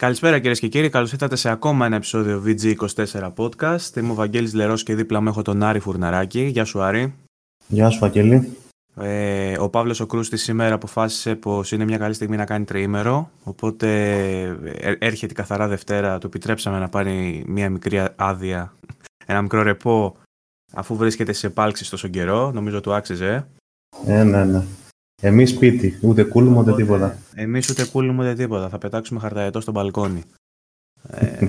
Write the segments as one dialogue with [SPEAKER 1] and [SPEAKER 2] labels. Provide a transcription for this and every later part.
[SPEAKER 1] Καλησπέρα κυρίες και κύριοι, καλώς ήρθατε σε ακόμα ένα επεισόδιο VG24 Podcast. Είμαι ο Βαγγέλης Λερός και δίπλα μου έχω τον Άρη Φουρναράκη. Γεια σου, Άρη.
[SPEAKER 2] Γεια σου, Βαγγέλη.
[SPEAKER 1] Ε, ο Παύλος ο Κρούστης σήμερα αποφάσισε πως είναι μια καλή στιγμή να κάνει τριήμερο. Οπότε ε, έρχεται καθαρά Δευτέρα. Του επιτρέψαμε να πάρει μια μικρή άδεια, ένα μικρό ρεπό, αφού βρίσκεται σε επάλξεις τόσο καιρό. Νομίζω του άξιζε.
[SPEAKER 2] Ε, ναι, ναι. Εμείς σπίτι, ούτε κούλουμε ούτε τίποτα.
[SPEAKER 1] Εμείς ούτε κούλουμε ούτε τίποτα. Θα πετάξουμε χαρταετό στο μπαλκόνι. ε,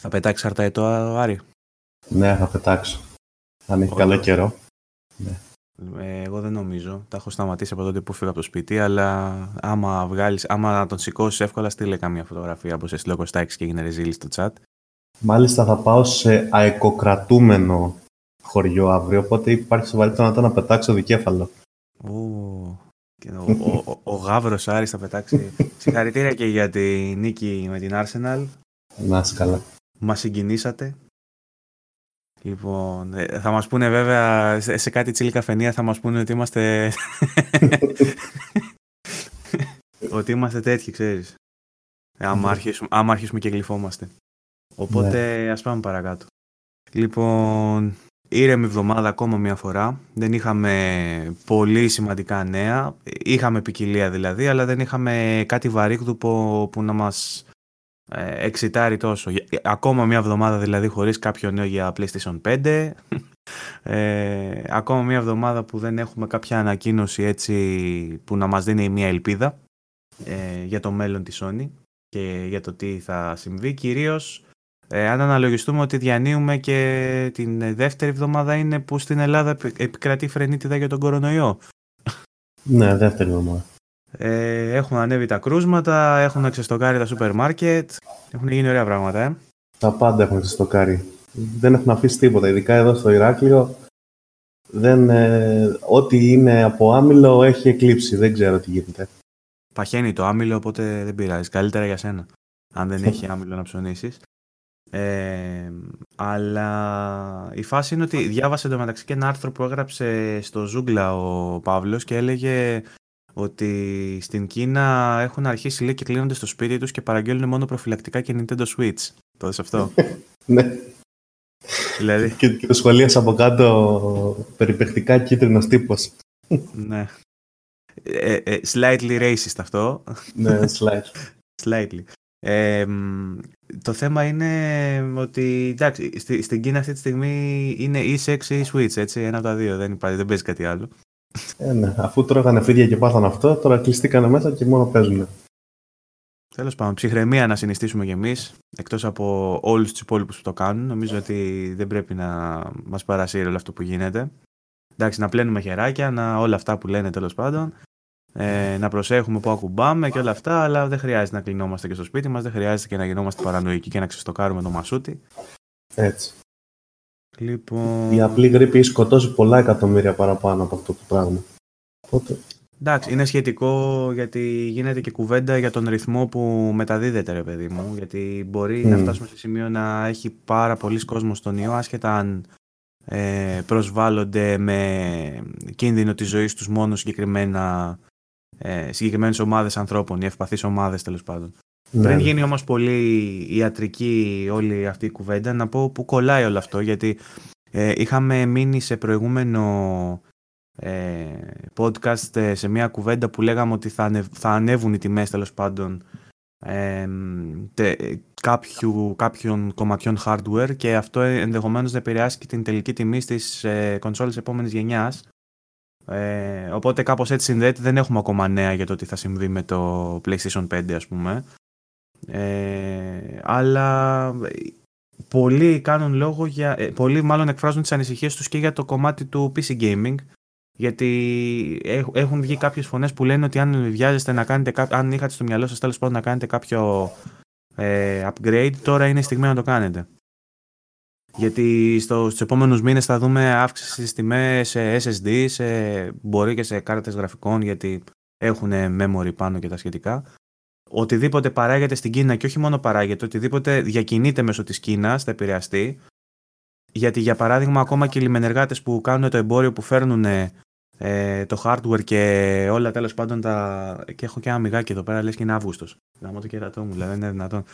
[SPEAKER 1] θα πετάξει χαρταετό, Άρη;
[SPEAKER 2] Ναι, θα πετάξω. Αν έχει καλό καιρό.
[SPEAKER 1] Ναι. Ε, εγώ δεν νομίζω. Τα έχω σταματήσει από τότε που φύγα από το σπίτι, αλλά άμα, βγάλεις, άμα τον σηκώσεις εύκολα, στείλε καμία φωτογραφία από σε στείλω και έγινε ρεζίλη στο chat.
[SPEAKER 2] Μάλιστα θα πάω σε αεκοκρατούμενο χωριό αύριο, οπότε υπάρχει σοβαρή πιθανότητα να πετάξω δικέφαλο.
[SPEAKER 1] Ο, ο, ο, ο Γάβρος Άρης θα πετάξει. Συγχαρητήρια και για τη νίκη με την Arsenal.
[SPEAKER 2] Να είσαι καλά.
[SPEAKER 1] Μας συγκινήσατε. Λοιπόν, ε, θα μας πούνε βέβαια σε κάτι τσίλι καφενεία θα μας πούνε ότι είμαστε... ότι είμαστε τέτοιοι, ξέρεις. Άμα αρχίσουμε, άμα αρχίσουμε και γλυφόμαστε. Οπότε ναι. ας πάμε παρακάτω. Λοιπόν, ήρεμη εβδομάδα ακόμα μια φορά. Δεν είχαμε πολύ σημαντικά νέα. Είχαμε ποικιλία δηλαδή, αλλά δεν είχαμε κάτι βαρύγδου που, που να μας ε, εξητάρει τόσο. Ακόμα μια εβδομάδα δηλαδή χωρίς κάποιο νέο για PlayStation 5. Ε, ακόμα μια εβδομάδα που δεν έχουμε κάποια ανακοίνωση έτσι που να μας δίνει μια ελπίδα ε, για το μέλλον της Sony και για το τι θα συμβεί. Κυρίως ε, αν αναλογιστούμε ότι διανύουμε και την δεύτερη εβδομάδα είναι που στην Ελλάδα επικρατεί φρενίτιδα για τον κορονοϊό.
[SPEAKER 2] Ναι, δεύτερη εβδομάδα.
[SPEAKER 1] Ε, έχουν ανέβει τα κρούσματα, έχουν ξεστοκάρει τα σούπερ μάρκετ, έχουν γίνει ωραία πράγματα, ε.
[SPEAKER 2] Τα πάντα έχουν ξεστοκάρει. Δεν έχουν αφήσει τίποτα, ειδικά εδώ στο Ηράκλειο. Δεν, ε, ό,τι είναι από άμυλο έχει εκλείψει, δεν ξέρω τι γίνεται.
[SPEAKER 1] Παχαίνει το άμυλο, οπότε δεν πειράζει. Καλύτερα για σένα, αν δεν έχει άμυλο να ψωνίσεις. Ε, αλλά η φάση είναι ότι διάβασε εντωμεταξύ και ένα άρθρο που έγραψε στο Ζούγκλα ο Παύλος και έλεγε ότι στην Κίνα έχουν αρχίσει λέει και κλείνονται στο σπίτι τους και παραγγέλνουν μόνο προφυλακτικά και Nintendo Switch. Το δες αυτό;
[SPEAKER 2] ναι.
[SPEAKER 1] Δηλαδή...
[SPEAKER 2] και, και το σχολίασα από κάτω περιπεκτικά κίτρινος τύπος.
[SPEAKER 1] ναι. Ε, ε, slightly racist αυτό.
[SPEAKER 2] ναι, slightly.
[SPEAKER 1] slightly το θέμα είναι ότι εντάξει, στη, στην Κίνα αυτή τη στιγμή είναι ή sex ή switch, έτσι, ένα από τα δύο, δεν, υπάρχει, δεν παίζει κάτι άλλο.
[SPEAKER 2] Ε, ναι. Αφού τρώγανε φίδια και πάθαν αυτό, τώρα κλειστήκανε μέσα και μόνο παίζουν.
[SPEAKER 1] Τέλος πάντων, ψυχραιμία να συνιστήσουμε κι εμείς, εκτός από όλους τους υπόλοιπους που το κάνουν. Νομίζω ότι δεν πρέπει να μας παρασύρει όλο αυτό που γίνεται. Εντάξει, να πλένουμε χεράκια, να, όλα αυτά που λένε τέλος πάντων ε, να προσέχουμε που ακουμπάμε και όλα αυτά, αλλά δεν χρειάζεται να κλεινόμαστε και στο σπίτι μας, δεν χρειάζεται και να γινόμαστε παρανοϊκοί και να ξεστοκάρουμε το μασούτι.
[SPEAKER 2] Έτσι.
[SPEAKER 1] Λοιπόν...
[SPEAKER 2] Η απλή γρήπη έχει σκοτώσει πολλά εκατομμύρια παραπάνω από αυτό το πράγμα. Οπότε...
[SPEAKER 1] Εντάξει, είναι σχετικό γιατί γίνεται και κουβέντα για τον ρυθμό που μεταδίδεται, ρε παιδί μου. Γιατί μπορεί να φτάσουμε σε σημείο να έχει πάρα πολλοί κόσμος στον ιό, άσχετα αν ε, προσβάλλονται με κίνδυνο της ζωής τους μόνο συγκεκριμένα ε, συγκεκριμένες ομάδες ανθρώπων, οι ευπαθείς ομάδες τέλος πάντων. Ναι. Πριν γίνει όμως πολύ ιατρική όλη αυτή η κουβέντα, να πω που κολλάει όλο αυτό, γιατί ε, είχαμε μείνει σε προηγούμενο ε, podcast ε, σε μια κουβέντα που λέγαμε ότι θα, θα ανέβουν οι τιμές τέλος πάντων ε, τε, κάποιου, κάποιων κομματιών hardware και αυτό ενδεχομένως να επηρεάσει και την τελική τιμή στις ε, κονσόλες επόμενης γενιάς. Ε, οπότε κάπως έτσι συνδέεται. Δεν έχουμε ακόμα νέα για το τι θα συμβεί με το PlayStation 5 ας πούμε. Ε, αλλά πολλοί κάνουν λόγο για... Ε, πολλοί μάλλον εκφράζουν τις ανησυχίες τους και για το κομμάτι του PC Gaming γιατί έχουν βγει κάποιες φωνές που λένε ότι αν βιάζεστε να κάνετε αν είχατε στο μυαλό σας τέλος πάντων να κάνετε κάποιο ε, upgrade τώρα είναι η στιγμή να το κάνετε. Γιατί στο, στους επόμενους μήνες θα δούμε αύξηση στις τιμές σε SSD, σε, μπορεί και σε κάρτες γραφικών γιατί έχουν memory πάνω και τα σχετικά. Οτιδήποτε παράγεται στην Κίνα και όχι μόνο παράγεται, οτιδήποτε διακινείται μέσω της Κίνας θα επηρεαστεί. Γιατί για παράδειγμα ακόμα και οι λιμενεργάτες που κάνουν το εμπόριο που φέρνουν ε, ε, το hardware και όλα τέλος πάντων τα. και έχω και ένα μιγάκι εδώ πέρα, λες και είναι Αύγουστος. Να το κερατό μου, δηλαδή δεν είναι δυνατόν.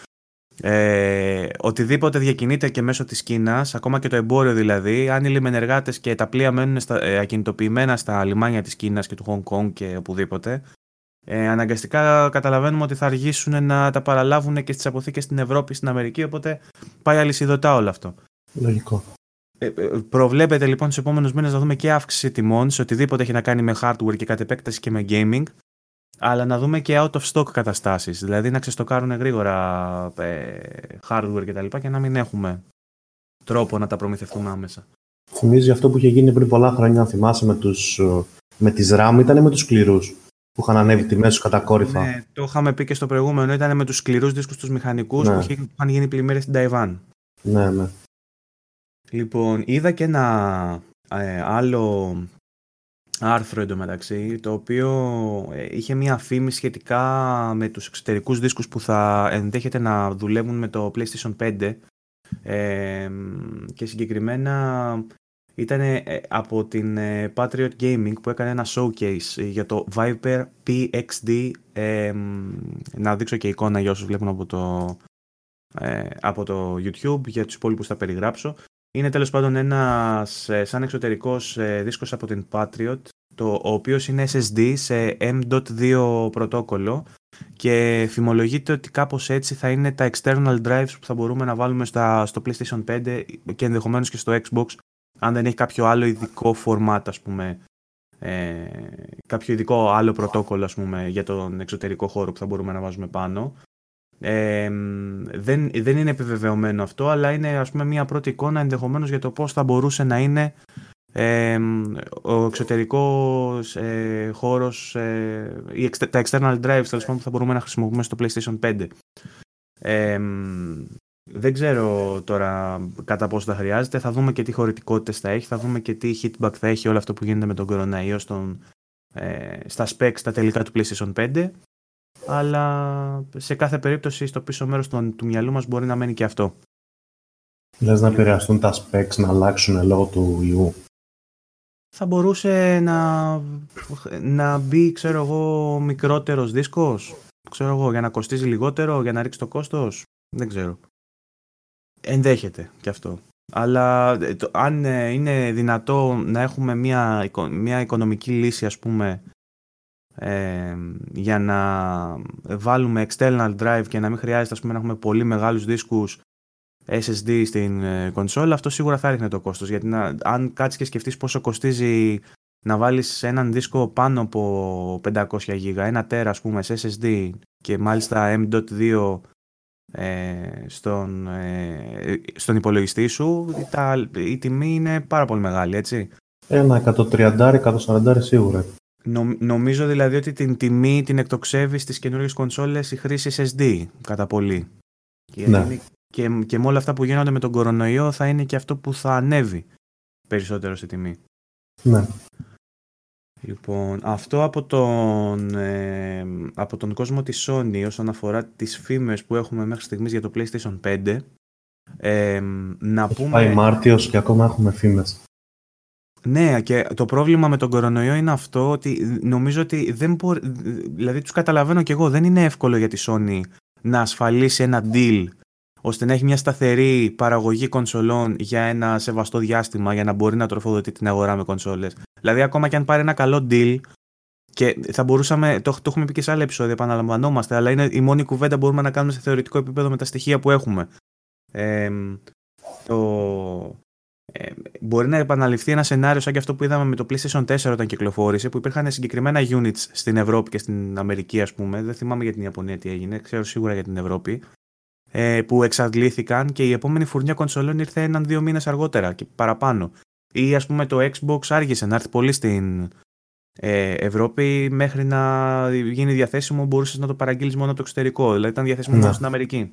[SPEAKER 1] Ε, οτιδήποτε διακινείται και μέσω της Κίνας, ακόμα και το εμπόριο δηλαδή, αν οι λιμενεργάτες και τα πλοία μένουν στα, ε, ακινητοποιημένα στα λιμάνια της Κίνας και του Χονγκ Κονγκ και οπουδήποτε, ε, αναγκαστικά καταλαβαίνουμε ότι θα αργήσουν να τα παραλάβουν και στις αποθήκες στην Ευρώπη, στην Αμερική, οπότε πάει αλυσιδωτά όλο αυτό.
[SPEAKER 2] Λογικό.
[SPEAKER 1] Ε, ε, προβλέπεται λοιπόν στους επόμενους μήνες να δούμε και αύξηση τιμών σε οτιδήποτε έχει να κάνει με hardware και κατ' επέκταση και με gaming αλλά να δούμε και out of stock καταστάσεις, δηλαδή να ξεστοκάρουν γρήγορα ε, hardware και τα λοιπά και να μην έχουμε τρόπο να τα προμηθευτούμε άμεσα.
[SPEAKER 2] Θυμίζει αυτό που είχε γίνει πριν πολλά χρόνια, αν θυμάσαι, με, τους, με τις RAM, ήταν με τους σκληρούς που είχαν ανέβει τιμές τους κατακόρυφα.
[SPEAKER 1] Ναι, το είχαμε πει και στο προηγούμενο, ήταν με τους σκληρούς δίσκους τους μηχανικούς ναι. που είχαν γίνει πλημμύρες στην Ταϊβάν.
[SPEAKER 2] Ναι, ναι.
[SPEAKER 1] Λοιπόν, είδα και ένα ε, άλλο άρθρο εντωμεταξύ, το οποίο ε, είχε μία φήμη σχετικά με τους εξωτερικούς δίσκους που θα ενδέχεται να δουλεύουν με το PlayStation 5 ε, και συγκεκριμένα ήταν ε, από την Patriot Gaming που έκανε ένα showcase για το Viper PXD να δείξω και εικόνα για όσους βλέπουν από το, από το YouTube για τους υπόλοιπους θα περιγράψω είναι τέλος πάντων ένας ε, σαν εξωτερικός ε, δίσκος από την Patriot, το, ο οποίος είναι SSD σε M.2 πρωτόκολλο και φημολογείται ότι κάπως έτσι θα είναι τα external drives που θα μπορούμε να βάλουμε στα, στο PlayStation 5 και ενδεχομένως και στο Xbox αν δεν έχει κάποιο άλλο ειδικό format ας πούμε ε, κάποιο ειδικό άλλο πρωτόκολλο ας πούμε, για τον εξωτερικό χώρο που θα μπορούμε να βάζουμε πάνω δεν, δεν είναι επιβεβαιωμένο αυτό, αλλά είναι ας πούμε μια πρώτη εικόνα ενδεχομένως για το πώς θα μπορούσε να είναι ο εξωτερικός ε, χώρος, ε, τα external drives τέλος που θα μπορούμε να χρησιμοποιούμε στο PlayStation 5. δεν ξέρω τώρα κατά πόσο θα χρειάζεται. Θα δούμε και τι χωρητικότητες θα έχει, θα δούμε και τι hitback θα έχει όλο αυτό που γίνεται με τον κοροναϊό στον, ε, στα specs τα τελικά του PlayStation 5 αλλά σε κάθε περίπτωση στο πίσω μέρος του, του μυαλού μας μπορεί να μένει και αυτό.
[SPEAKER 2] Λες να επηρεαστούν τα specs να αλλάξουν λόγω του ιού.
[SPEAKER 1] Θα μπορούσε να, να μπει, ξέρω εγώ, μικρότερος δίσκος, ξέρω εγώ, για να κοστίζει λιγότερο, για να ρίξει το κόστος, δεν ξέρω. Ενδέχεται και αυτό. Αλλά ε, αν ε, είναι δυνατό να έχουμε μια, μια οικονομική λύση, ας πούμε, για να βάλουμε external drive και να μην χρειάζεται ας πούμε, να έχουμε πολύ μεγάλους δίσκους SSD στην ε, κονσόλα, αυτό σίγουρα θα ρίχνει το κόστος. Γιατί να, αν κάτσεις και σκεφτείς πόσο κοστίζει να βάλεις έναν δίσκο πάνω από 500 GB, ένα τέρα ας πούμε σε SSD και μάλιστα M.2 ε, στον, ε, στον υπολογιστή σου, τα, η τιμή είναι πάρα πολύ μεγάλη, έτσι.
[SPEAKER 2] Ένα 130-140 σίγουρα.
[SPEAKER 1] Νομίζω δηλαδή ότι την τιμή την εκτοξεύεις στις καινούργιες κονσόλες η χρήση SSD κατά πολύ.
[SPEAKER 2] Ναι.
[SPEAKER 1] Και, και με όλα αυτά που γίνονται με τον κορονοϊό θα είναι και αυτό που θα ανέβει περισσότερο στη τιμή.
[SPEAKER 2] Ναι.
[SPEAKER 1] Λοιπόν, αυτό από τον, ε, από τον κόσμο της Sony όσον αφορά τις φήμες που έχουμε μέχρι στιγμής για το PlayStation 5. Ε, να
[SPEAKER 2] Έχει
[SPEAKER 1] πούμε...
[SPEAKER 2] πάει Μάρτιος και ακόμα έχουμε φήμες.
[SPEAKER 1] Ναι, και το πρόβλημα με τον κορονοϊό είναι αυτό ότι νομίζω ότι δεν μπορεί. Δηλαδή, τους καταλαβαίνω κι εγώ. Δεν είναι εύκολο για τη Sony να ασφαλίσει ένα deal ώστε να έχει μια σταθερή παραγωγή κονσολών για ένα σεβαστό διάστημα για να μπορεί να τροφοδοτεί την αγορά με κονσόλες. Δηλαδή, ακόμα και αν πάρει ένα καλό deal και θα μπορούσαμε, το, το έχουμε πει και σε άλλα επεισόδια, επαναλαμβανόμαστε, αλλά είναι η μόνη κουβέντα που μπορούμε να κάνουμε σε θεωρητικό επίπεδο με τα στοιχεία που έχουμε. Ε, το, ε, μπορεί να επαναληφθεί ένα σενάριο σαν και αυτό που είδαμε με το PlayStation 4 όταν κυκλοφόρησε, που υπήρχαν συγκεκριμένα units στην Ευρώπη και στην Αμερική, ας πούμε. Δεν θυμάμαι για την Ιαπωνία τι έγινε, ξέρω σίγουρα για την Ευρώπη. Ε, που εξαντλήθηκαν και η επόμενη φουρνιά κονσολών ήρθε έναν-δύο μήνες αργότερα και παραπάνω. Ή ας πούμε το Xbox άργησε να έρθει πολύ στην ε, Ευρώπη μέχρι να γίνει διαθέσιμο, μπορούσες να το παραγγείλεις μόνο από το εξωτερικό. Δηλαδή ήταν διαθέσιμο μόνο στην αμερικη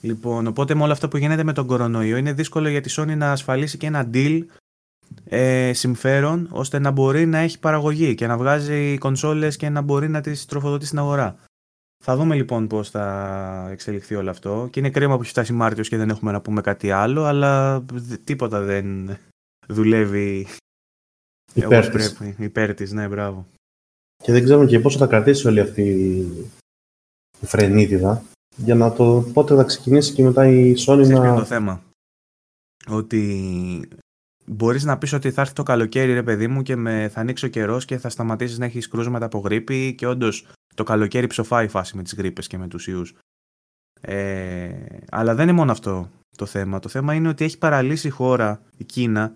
[SPEAKER 1] Λοιπόν, οπότε με όλο αυτό που γίνεται με τον κορονοϊό είναι δύσκολο για τη Sony να ασφαλίσει και ένα deal ε, συμφέρον ώστε να μπορεί να έχει παραγωγή και να βγάζει κονσόλες και να μπορεί να τις τροφοδοτεί στην αγορά. Θα δούμε λοιπόν πώς θα εξελιχθεί όλο αυτό και είναι κρίμα που έχει φτάσει Μάρτιος και δεν έχουμε να πούμε κάτι άλλο αλλά τίποτα δεν δουλεύει
[SPEAKER 2] Υπέρ
[SPEAKER 1] όπως
[SPEAKER 2] της.
[SPEAKER 1] πρέπει. Υπέρ της, ναι, μπράβο.
[SPEAKER 2] Και δεν ξέρουμε και πόσο θα κρατήσει όλη αυτή η φρενίτιδα για να το πότε θα ξεκινήσει και μετά η Sony
[SPEAKER 1] Ξέρεις ποιο είναι το
[SPEAKER 2] να...
[SPEAKER 1] θέμα. Ότι μπορείς να πεις ότι θα έρθει το καλοκαίρι ρε παιδί μου και με, θα ανοίξει ο καιρός και θα σταματήσεις να έχεις κρούσματα από γρήπη και όντως το καλοκαίρι ψοφάει η φάση με τις γρήπες και με τους ιούς. Ε, αλλά δεν είναι μόνο αυτό το θέμα. Το θέμα είναι ότι έχει παραλύσει η χώρα, η Κίνα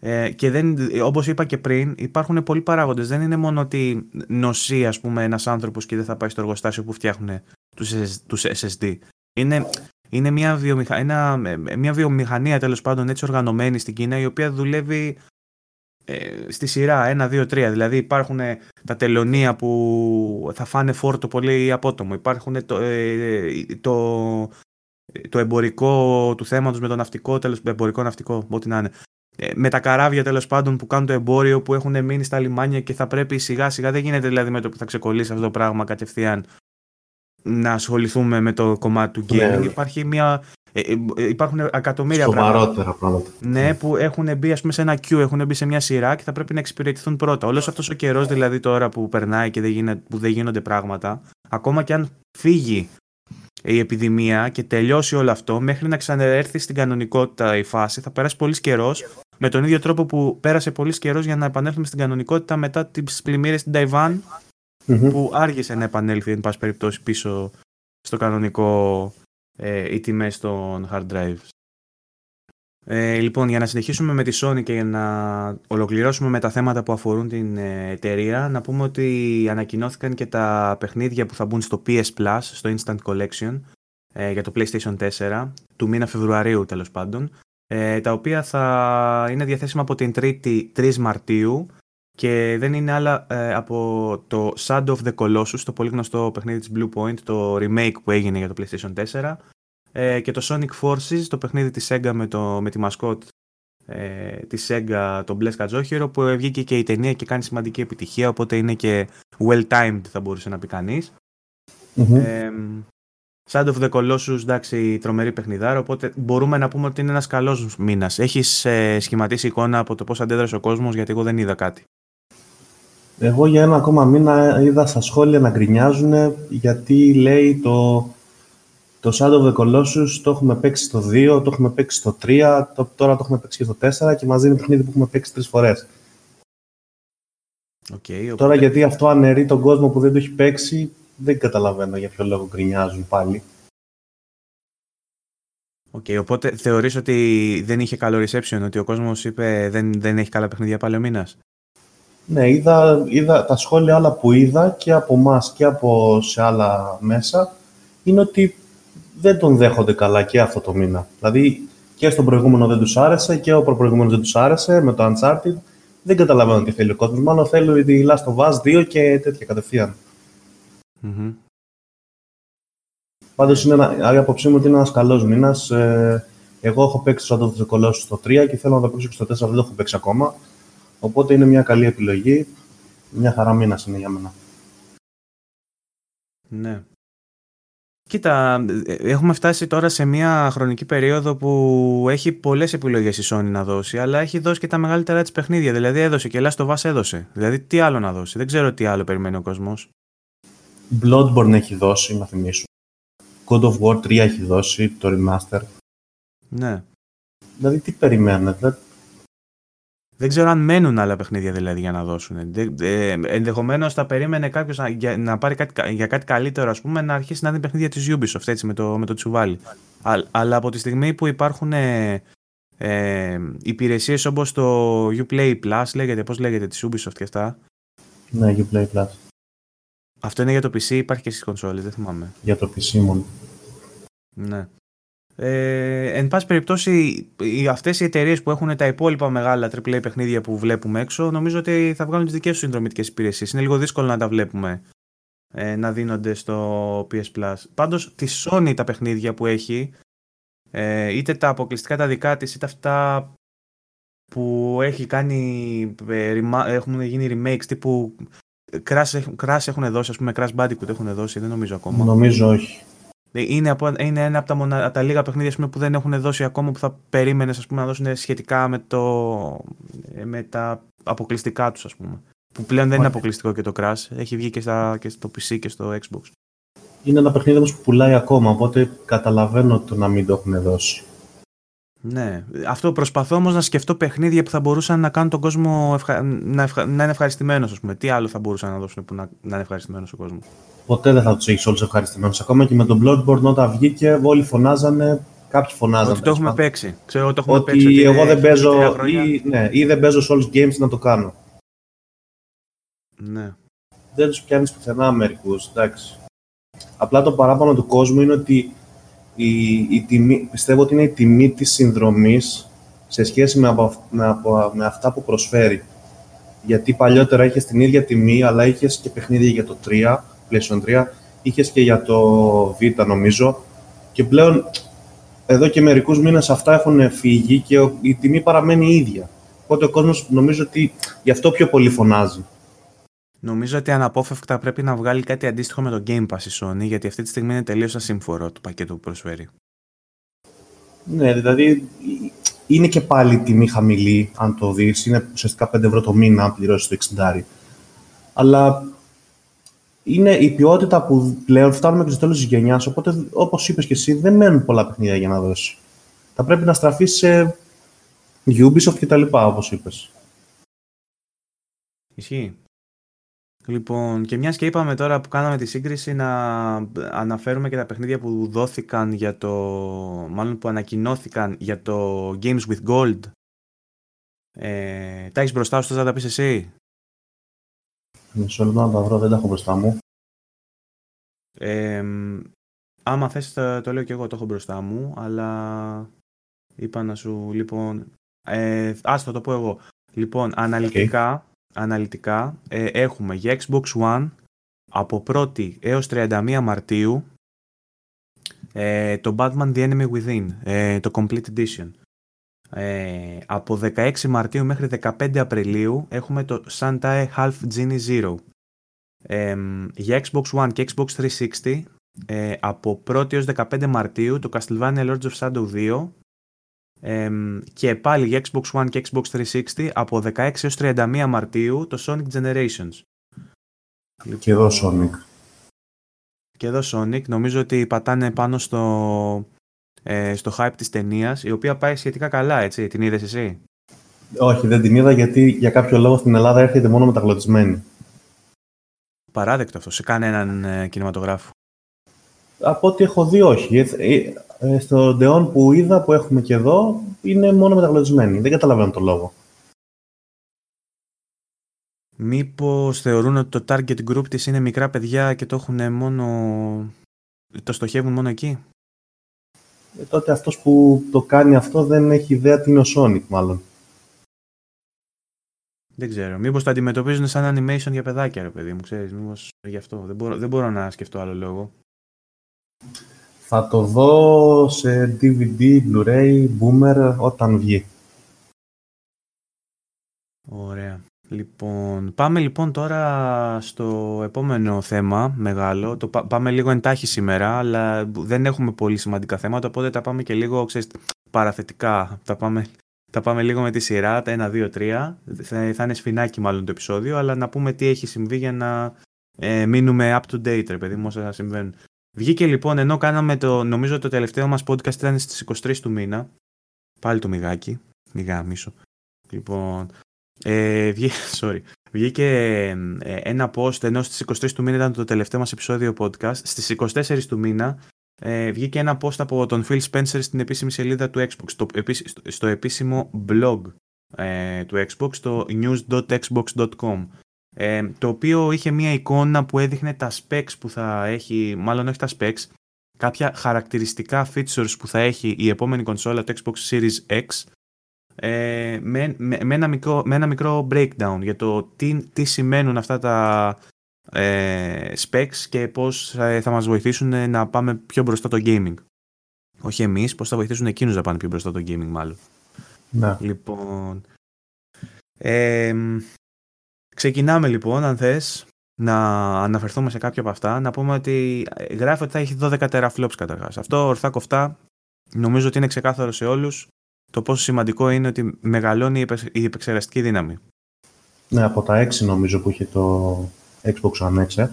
[SPEAKER 1] ε, και δεν, όπως είπα και πριν υπάρχουν πολλοί παράγοντες. Δεν είναι μόνο ότι νοσεί ας πούμε ένας άνθρωπος και δεν θα πάει στο εργοστάσιο που φτιάχνουν τους, SS τους SSD. Είναι είναι μια, βιομηχα... ένα... μια βιομηχανία τέλος πάντων έτσι οργανωμένη στην Κίνα η οποία δουλεύει ε, στη σειρά 1, 2, 3. Δηλαδή υπάρχουν ε, τα τελωνία που θα φάνε φόρτο πολύ απότομο. Υπάρχουν το, ε, το, το εμπορικό του θέματος με το ναυτικό, τέλος, εμπορικό ναυτικό, ό,τι να είναι. Ε, με τα καράβια τέλος πάντων που κάνουν το εμπόριο που έχουν μείνει στα λιμάνια και θα πρέπει σιγά σιγά δεν γίνεται δηλαδή με το που θα ξεκολλήσει αυτό το πράγμα κατευθείαν να ασχοληθούμε με το κομμάτι του gaming.
[SPEAKER 2] Ναι.
[SPEAKER 1] Υπάρχει μια, ε, ε, υπάρχουν εκατομμύρια
[SPEAKER 2] Σοβαρότερα πράγματα.
[SPEAKER 1] ναι, που έχουν μπει ας πούμε, σε ένα queue, έχουν μπει σε μια σειρά και θα πρέπει να εξυπηρετηθούν πρώτα. Όλος αυτός ο καιρός δηλαδή τώρα που περνάει και δεν, γίνε, που δεν γίνονται πράγματα, ακόμα και αν φύγει η επιδημία και τελειώσει όλο αυτό, μέχρι να ξαναέρθει στην κανονικότητα η φάση, θα περάσει πολύς καιρός. Με τον ίδιο τρόπο που πέρασε πολύς καιρός για να επανέλθουμε στην κανονικότητα μετά τις πλημμύρες στην Ταϊβάν,
[SPEAKER 2] Μμμ.
[SPEAKER 1] που άργησε να επανέλθει, εν πάση περιπτώσει, πίσω στο κανονικό ε, οι τιμές των hard drives. Ε, λοιπόν, για να συνεχίσουμε με τη Sony και για να ολοκληρώσουμε με τα θέματα που αφορούν την ε, εταιρεία, να πούμε ότι ανακοινώθηκαν και τα παιχνίδια που θα μπουν στο PS Plus, στο Instant Collection, ε, για το PlayStation 4, του μήνα Φεβρουαρίου τέλος πάντων, ε, τα οποία θα είναι διαθέσιμα από την 3η 3 Μαρτίου και δεν είναι άλλα ε, από το Shadow of the Colossus, το πολύ γνωστό παιχνίδι της Blue Point, το remake που έγινε για το PlayStation 4 ε, και το Sonic Forces, το παιχνίδι της Sega με, το, με τη μασκότ ε, της Sega, τον Blaze Κατζόχυρο, που βγήκε και η ταινία και κάνει σημαντική επιτυχία, οπότε είναι και well-timed θα μπορούσε να πει κανείς.
[SPEAKER 2] Μμμ.
[SPEAKER 1] Ε, Shadow of the Colossus, εντάξει, τρομερή παιχνιδάρα, οπότε μπορούμε να πούμε ότι είναι ένας καλός μήνας. Έχεις ε, σχηματίσει εικόνα από το πώς αντέδρασε ο κόσμος, γιατί εγώ δεν είδα κάτι.
[SPEAKER 2] Εγώ για ένα ακόμα μήνα είδα στα σχόλια να γκρινιάζουν γιατί λέει το, το Shadow of the Colossus το έχουμε παίξει στο 2, το έχουμε παίξει στο 3, το, τώρα το έχουμε παίξει και στο 4 και μας δίνει παιχνίδι που έχουμε παίξει τρεις φορές.
[SPEAKER 1] Okay, οπότε...
[SPEAKER 2] Τώρα γιατί αυτό αναιρεί τον κόσμο που δεν το έχει παίξει, δεν καταλαβαίνω για ποιο λόγο γκρινιάζουν πάλι.
[SPEAKER 1] Οκ, οπότε θεωρείς ότι δεν είχε καλό reception, ότι ο κόσμος είπε δεν, δεν έχει καλά παιχνίδια πάλι ο μήνας.
[SPEAKER 2] Ναι, είδα, είδα τα σχόλια άλλα που είδα και από εμάς και από σε άλλα μέσα είναι ότι δεν τον δέχονται καλά και αυτό το μήνα. Δηλαδή και στον προηγούμενο δεν τους άρεσε και ο προπροηγούμενος δεν τους άρεσε με το Uncharted. Δεν καταλαβαίνω τι θέλει ο κόσμος. Μάλλον θέλει τη Last of Us 2 και τέτοια κατευθείαν.
[SPEAKER 1] Μμμ.
[SPEAKER 2] Πάντως είναι ένα, η άποψή μου ότι είναι ένας καλός μήνας. Ε, εγώ έχω παίξει το Shadow of the Colossus στο 3 και θέλω να το παίξω και στο 4, δεν το έχω παίξει ακόμα. Οπότε είναι μια καλή επιλογή. Μια χαρά μήνας είναι για μένα.
[SPEAKER 1] Ναι. Κοίτα, ε, έχουμε φτάσει τώρα σε μια χρονική περίοδο που έχει πολλές επιλογές η Sony να δώσει, αλλά έχει δώσει και τα μεγαλύτερα της παιχνίδια. Δηλαδή έδωσε και Last of Us έδωσε. Δηλαδή τι άλλο να δώσει; Δεν ξέρω τι άλλο περιμένει ο κόσμος.
[SPEAKER 2] Bloodborne έχει δώσει, να θυμίσω. God of War 3 έχει δώσει, το remaster.
[SPEAKER 1] Ναι.
[SPEAKER 2] Δηλαδή τι περιμένετε;
[SPEAKER 1] Δεν ξέρω αν μένουν άλλα παιχνίδια δηλαδή για να δώσουν. Ε, Ενδεχομένως θα περίμενε κάποιος να, για, να πάρει κάτι, κα- για κάτι καλύτερο, ας πούμε, να αρχίσει να δει παιχνίδια της Ubisoft έτσι, με το, με το τσουβάλι. Α- αλλά από τη στιγμή που υπάρχουν ε, ε, υπηρεσίες όπως το Uplay Plus, λέγεται, πώς λέγεται, της Ubisoft και αυτά.
[SPEAKER 2] Ναι, Uplay Plus.
[SPEAKER 1] Αυτό είναι για το PC, υπάρχει και στις κονσόλες, δεν θυμάμαι.
[SPEAKER 2] Για το PC μόνο.
[SPEAKER 1] Ναι. Ε, εν πάση περιπτώσει, οι, αυτές οι εταιρείες που έχουν τα υπόλοιπα μεγάλα AAA παιχνίδια που βλέπουμε έξω, νομίζω ότι θα βγάλουν τις δικές τους συνδρομητικές υπηρεσίες. Είναι λίγο δύσκολο να τα βλέπουμε ε, να δίνονται στο PS Plus. Πάντως, τη Sony τα παιχνίδια που έχει, ε, είτε τα αποκλειστικά τα δικά της, είτε αυτά που έχει κάνει, ε, rema- έχουν γίνει remakes τύπου Crash, έχουν- Crash έχουν δώσει, ας πούμε Crash Bandicoot έχουν δώσει, δεν νομίζω ακόμα.
[SPEAKER 2] Νομίζω όχι.
[SPEAKER 1] Είναι, από, είναι ένα από τα, μονα, τα λίγα παιχνίδια πούμε, που δεν έχουν δώσει ακόμα που θα περίμενες να δώσουν σχετικά με, το, με τα αποκλειστικά τους, ας πούμε. Που πλέον δεν είναι αποκλειστικό και το Crash. Έχει βγει και, στα, και στο PC και στο Xbox.
[SPEAKER 2] Είναι ένα παιχνίδι όμως που πουλάει ακόμα, οπότε καταλαβαίνω το να μην το έχουν δώσει.
[SPEAKER 1] Ναι. Αυτό προσπαθώ όμως να σκεφτώ παιχνίδια που θα μπορούσαν να κάνουν τον κόσμο ευχα... να, ευχα... να είναι ευχαριστημένος. Τι άλλο θα μπορούσαν να δώσουν που να, να είναι ευχαριστημένος ο κόσμος.
[SPEAKER 2] Ποτέ δεν θα τους έχεις όλους ευχαριστημένους. Ακόμα και με τον Bloodborne όταν βγήκε, όλοι φωνάζανε. Κάποιοι φωνάζανε.
[SPEAKER 1] Ότι το έχουμε παίξει. Ξέρω, το
[SPEAKER 2] έχουμε ότι παίξει. Ότι εγώ δεν παίζω. Ή, ναι, ή δεν παίζω σε όλους games να το κάνω.
[SPEAKER 1] Ναι.
[SPEAKER 2] Δεν τους πιάνεις πουθενά μερικούς. Εντάξει. Απλά το παράπονο του κόσμου είναι ότι η, η τιμή, πιστεύω ότι είναι η τιμή της συνδρομής σε σχέση με, με, με αυτά που προσφέρει. Γιατί παλιότερα είχες την ίδια τιμή, αλλά είχες και παιχνίδια για το 3, PlayStation 3, είχες και για το Vita νομίζω. Και πλέον εδώ και μερικούς μήνες αυτά έχουν φύγει και η τιμή παραμένει ίδια. Οπότε ο κόσμος νομίζω ότι γι' αυτό πιο πολύ φωνάζει.
[SPEAKER 1] Νομίζω ότι αναπόφευκτα πρέπει να βγάλει κάτι αντίστοιχο με το Game Pass η Sony, γιατί αυτή τη στιγμή είναι τελείως ασύμφορο το πακέτο που προσφέρει.
[SPEAKER 2] Ναι, δηλαδή είναι και πάλι τιμή χαμηλή, αν το δεις. Είναι ουσιαστικά 5 ευρώ το μήνα, αν πληρώσεις το 60. Αλλά είναι η ποιότητα που πλέον φτάνουμε και στο τέλος της γενιάς. Οπότε, όπως είπες και εσύ, δεν μένουν πολλά παιχνίδια για να δώσει. Θα πρέπει να στραφεί σε Ubisoft και τα λοιπά, όπως είπες.
[SPEAKER 1] Ισχύει. Λοιπόν, και μιας και είπαμε τώρα που κάναμε τη σύγκριση να αναφέρουμε και τα παιχνίδια που δόθηκαν για το. μάλλον που ανακοινώθηκαν για το Games with Gold. Ε, τα έχεις μπροστά σου, θα τα πεις εσύ;
[SPEAKER 2] Μισό λεπτό να τα βρω, δεν τα έχω μπροστά μου.
[SPEAKER 1] Ε, άμα θες το, το λέω και εγώ, το έχω μπροστά μου, αλλά είπα να σου, λοιπόν, ε, ας το πω εγώ. Λοιπόν, αναλυτικά, αναλυτικά ε, έχουμε για Xbox One από 1η έως 31 Μαρτίου ε, το Batman The Enemy Within, ε, το Complete Edition. Ε, από 16 Μαρτίου μέχρι 15 Απριλίου έχουμε το Santa Half Genie Zero. Ε, για Xbox One και Xbox 360 ε, από 1η έως 15 Μαρτίου το Castlevania Lords of Shadow 2 και πάλι για Xbox One και Xbox 360 από 16 έως 31 Μαρτίου το Sonic Generations.
[SPEAKER 2] Και εδώ Sonic.
[SPEAKER 1] Και εδώ Sonic. Νομίζω ότι πατάνε πάνω στο, ε, στο hype της ταινίας, η οποία πάει σχετικά καλά, έτσι. Την είδες εσύ;
[SPEAKER 2] Όχι, δεν την είδα γιατί για κάποιο λόγο στην Ελλάδα έρχεται μόνο μεταγλωτισμένη.
[SPEAKER 1] Παράδεκτο αυτό, σε κανέναν ε, κινηματογράφο.
[SPEAKER 2] Από ό,τι έχω δει, όχι. Ε, ε, ε, στο Deon που είδα, που έχουμε και εδώ, είναι μόνο μεταγλωτισμένη. Δεν καταλαβαίνω τον λόγο.
[SPEAKER 1] Μήπως θεωρούν ότι το target group της είναι μικρά παιδιά και το έχουν μόνο... το στοχεύουν μόνο εκεί;
[SPEAKER 2] Ε, τότε αυτός που το κάνει αυτό δεν έχει ιδέα τι είναι ο Sonic μάλλον.
[SPEAKER 1] Δεν ξέρω. Μήπως το αντιμετωπίζουν σαν animation για παιδάκια, ρε παιδί μου, ξέρεις. Μήπως γι' αυτό. Δεν μπορώ, δεν μπορώ να σκεφτώ άλλο λόγο.
[SPEAKER 2] Θα το δω σε DVD, Blu-ray, Boomer όταν βγει.
[SPEAKER 1] Ωραία. Λοιπόν, πάμε λοιπόν τώρα στο επόμενο θέμα μεγάλο. Το πάμε λίγο εντάχει σήμερα, αλλά δεν έχουμε πολύ σημαντικά θέματα, οπότε τα πάμε και λίγο ξέρεις, παραθετικά. Τα πάμε, τα πάμε λίγο με τη σειρά, τα 1, 2, 3. Θα, θα είναι σφινάκι μάλλον το επεισόδιο, αλλά να πούμε τι έχει συμβεί για να ε, μείνουμε up to date, ρε παιδί μου, όσα συμβαίνουν. Βγήκε λοιπόν, ενώ κάναμε το, νομίζω το τελευταίο μας podcast ήταν στις 23 του μήνα. Πάλι το μιγάκι, μιγά μίσο. Λοιπόν, ε, βγήκε, sorry, βγήκε ε, ένα post, ενώ στις 23 του μήνα ήταν το τελευταίο μας επεισόδιο podcast. Στις 24 του μήνα ε, βγήκε ένα post από τον Phil Spencer στην επίσημη σελίδα του Xbox, στο, στο επίσημο blog ε, του Xbox, το news.xbox.com ε, το οποίο είχε μια εικόνα που έδειχνε τα specs που θα έχει, μάλλον όχι τα specs, κάποια χαρακτηριστικά features που θα έχει η επόμενη κονσόλα, το Xbox Series X, ε, με, με, με, ένα μικρό, με ένα μικρό breakdown για το τι, τι σημαίνουν αυτά τα ε, specs και πώς θα μας βοηθήσουν να πάμε πιο μπροστά το gaming. Όχι εμείς, πώς θα βοηθήσουν εκείνους να πάνε πιο μπροστά το gaming μάλλον.
[SPEAKER 2] Να.
[SPEAKER 1] Λοιπόν, ε, Ξεκινάμε λοιπόν, αν θες, να αναφερθούμε σε κάποια από αυτά, να πούμε ότι γράφει ότι θα έχει 12 teraflops καταρχάς. Αυτό ορθά κοφτά νομίζω ότι είναι ξεκάθαρο σε όλους το πόσο σημαντικό είναι ότι μεγαλώνει η επεξεργαστική δύναμη.
[SPEAKER 2] Ναι, από τα 6 νομίζω που είχε το Xbox One X,
[SPEAKER 1] ε.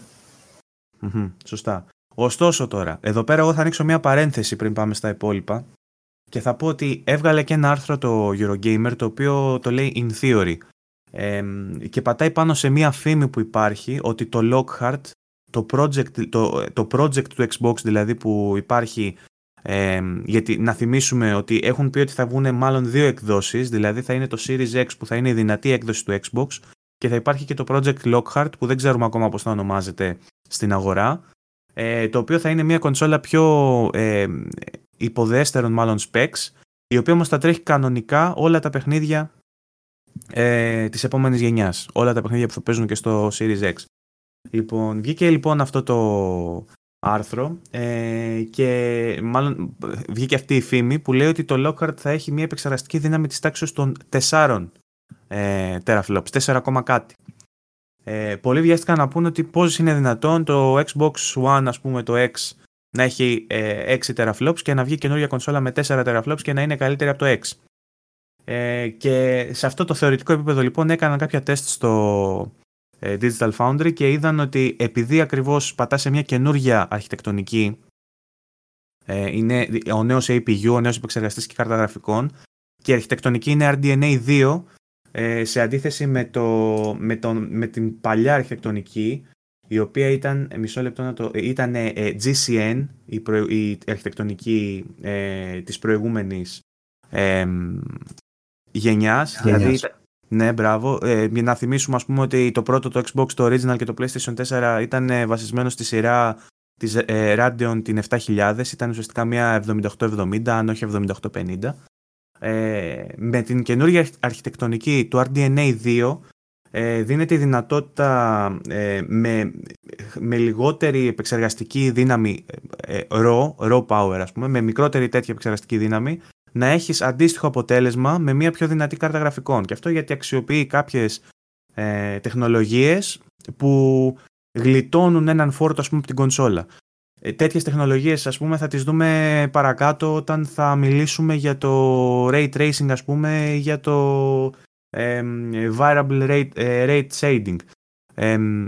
[SPEAKER 1] σωστά. Ωστόσο τώρα, εδώ πέρα εγώ θα ανοίξω μια παρένθεση πριν πάμε στα υπόλοιπα και θα πω ότι έβγαλε και ένα άρθρο το Eurogamer το οποίο το λέει in theory και πατάει πάνω σε μια φήμη που υπάρχει ότι το Lockhart, το project, το, το project του Xbox δηλαδή που υπάρχει γιατί να θυμίσουμε ότι έχουν πει ότι θα βγουν μάλλον δύο εκδόσεις, δηλαδή θα είναι το Series X που θα είναι η δυνατή έκδοση του Xbox και θα υπάρχει και το Project Lockhart που δεν ξέρουμε ακόμα πώς θα ονομάζεται στην αγορά, ε, το οποίο θα είναι μια κονσόλα πιο ε, υποδέστερων μάλλον specs, η οποία όμως θα τρέχει κανονικά όλα τα παιχνίδια ε, της επόμενης γενιάς, όλα τα παιχνίδια που θα παίζουν και στο Series X. Λοιπόν, βγήκε λοιπόν αυτό το άρθρο ε, και μάλλον βγήκε αυτή η φήμη που λέει ότι το Lockhart θα έχει μια επεξεργαστική δύναμη της τάξης των 4 ε, teraflops, 4, κάτι. Ε, πολλοί βιάστηκαν να πούνε ότι πώς είναι δυνατόν το Xbox One, ας πούμε το X, να έχει ε, 6 teraflops και να βγει καινούργια κονσόλα με 4 teraflops και να είναι καλύτερη από το X. Ε, και σε αυτό το θεωρητικό επίπεδο λοιπόν έκαναν κάποια τεστ στο, ε, Digital Foundry και είδαν ότι επειδή ακριβώς πατά σε μια καινούργια αρχιτεκτονική ε, είναι ο νέος APU, ο νέος επεξεργαστής και κάρτα γραφικών και η αρχιτεκτονική είναι RDNA 2 ε, σε αντίθεση με, το, με, το, με την παλιά αρχιτεκτονική η οποία ήταν, μισό λεπτό να το, ήταν GCN, η, η αρχιτεκτονική ε, της προηγούμενης ε, γενιάς, δηλαδή ναι, μπράβο. Ε, για να θυμίσουμε ας πούμε ότι το πρώτο το Xbox, το Original και το PlayStation 4 ήταν ε, βασισμένο στη σειρά της ε, Radeon την 7000, ήταν ουσιαστικά μια 7870 αν όχι 7850. Ε, με την καινούργια αρχιτεκτονική του RDNA 2 ε, δίνεται η δυνατότητα ε, με, με λιγότερη επεξεργαστική δύναμη ε, raw, raw power ας πούμε, με μικρότερη τέτοια επεξεργαστική δύναμη να έχεις αντίστοιχο αποτέλεσμα με μια πιο δυνατή κάρτα γραφικών. Και αυτό γιατί αξιοποιεί κάποιες ε, τεχνολογίες που γλιτώνουν έναν φόρτο ας πούμε, από την κονσόλα. Ε, τέτοιες τεχνολογίες ας πούμε θα τις δούμε παρακάτω όταν θα μιλήσουμε για το ray tracing ας πούμε για το ε, variable rate, ε, rate shading.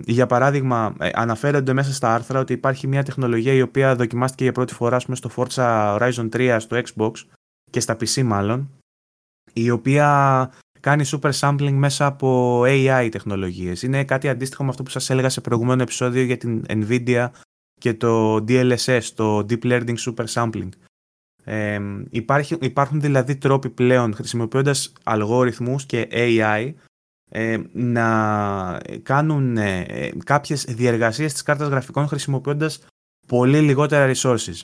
[SPEAKER 1] για παράδειγμα, ε, αναφέρονται μέσα στα άρθρα ότι υπάρχει μια τεχνολογία η οποία δοκιμάστηκε για πρώτη φορά πούμε, στο Forza Horizon 3 στο Xbox και στα PC μάλλον, η οποία κάνει super sampling μέσα από AI τεχνολογίες. Είναι κάτι αντίστοιχο με αυτό που σας έλεγα σε προηγούμενο επεισόδιο για την NVIDIA και το DLSS, το Deep Learning Super Sampling. Ε, υπάρχει, υπάρχουν δηλαδή τρόποι πλέον χρησιμοποιώντας αλγόριθμους και AI ε, να κάνουν ε, κάποιες διεργασίες της κάρτας γραφικών χρησιμοποιώντας πολύ λιγότερα resources.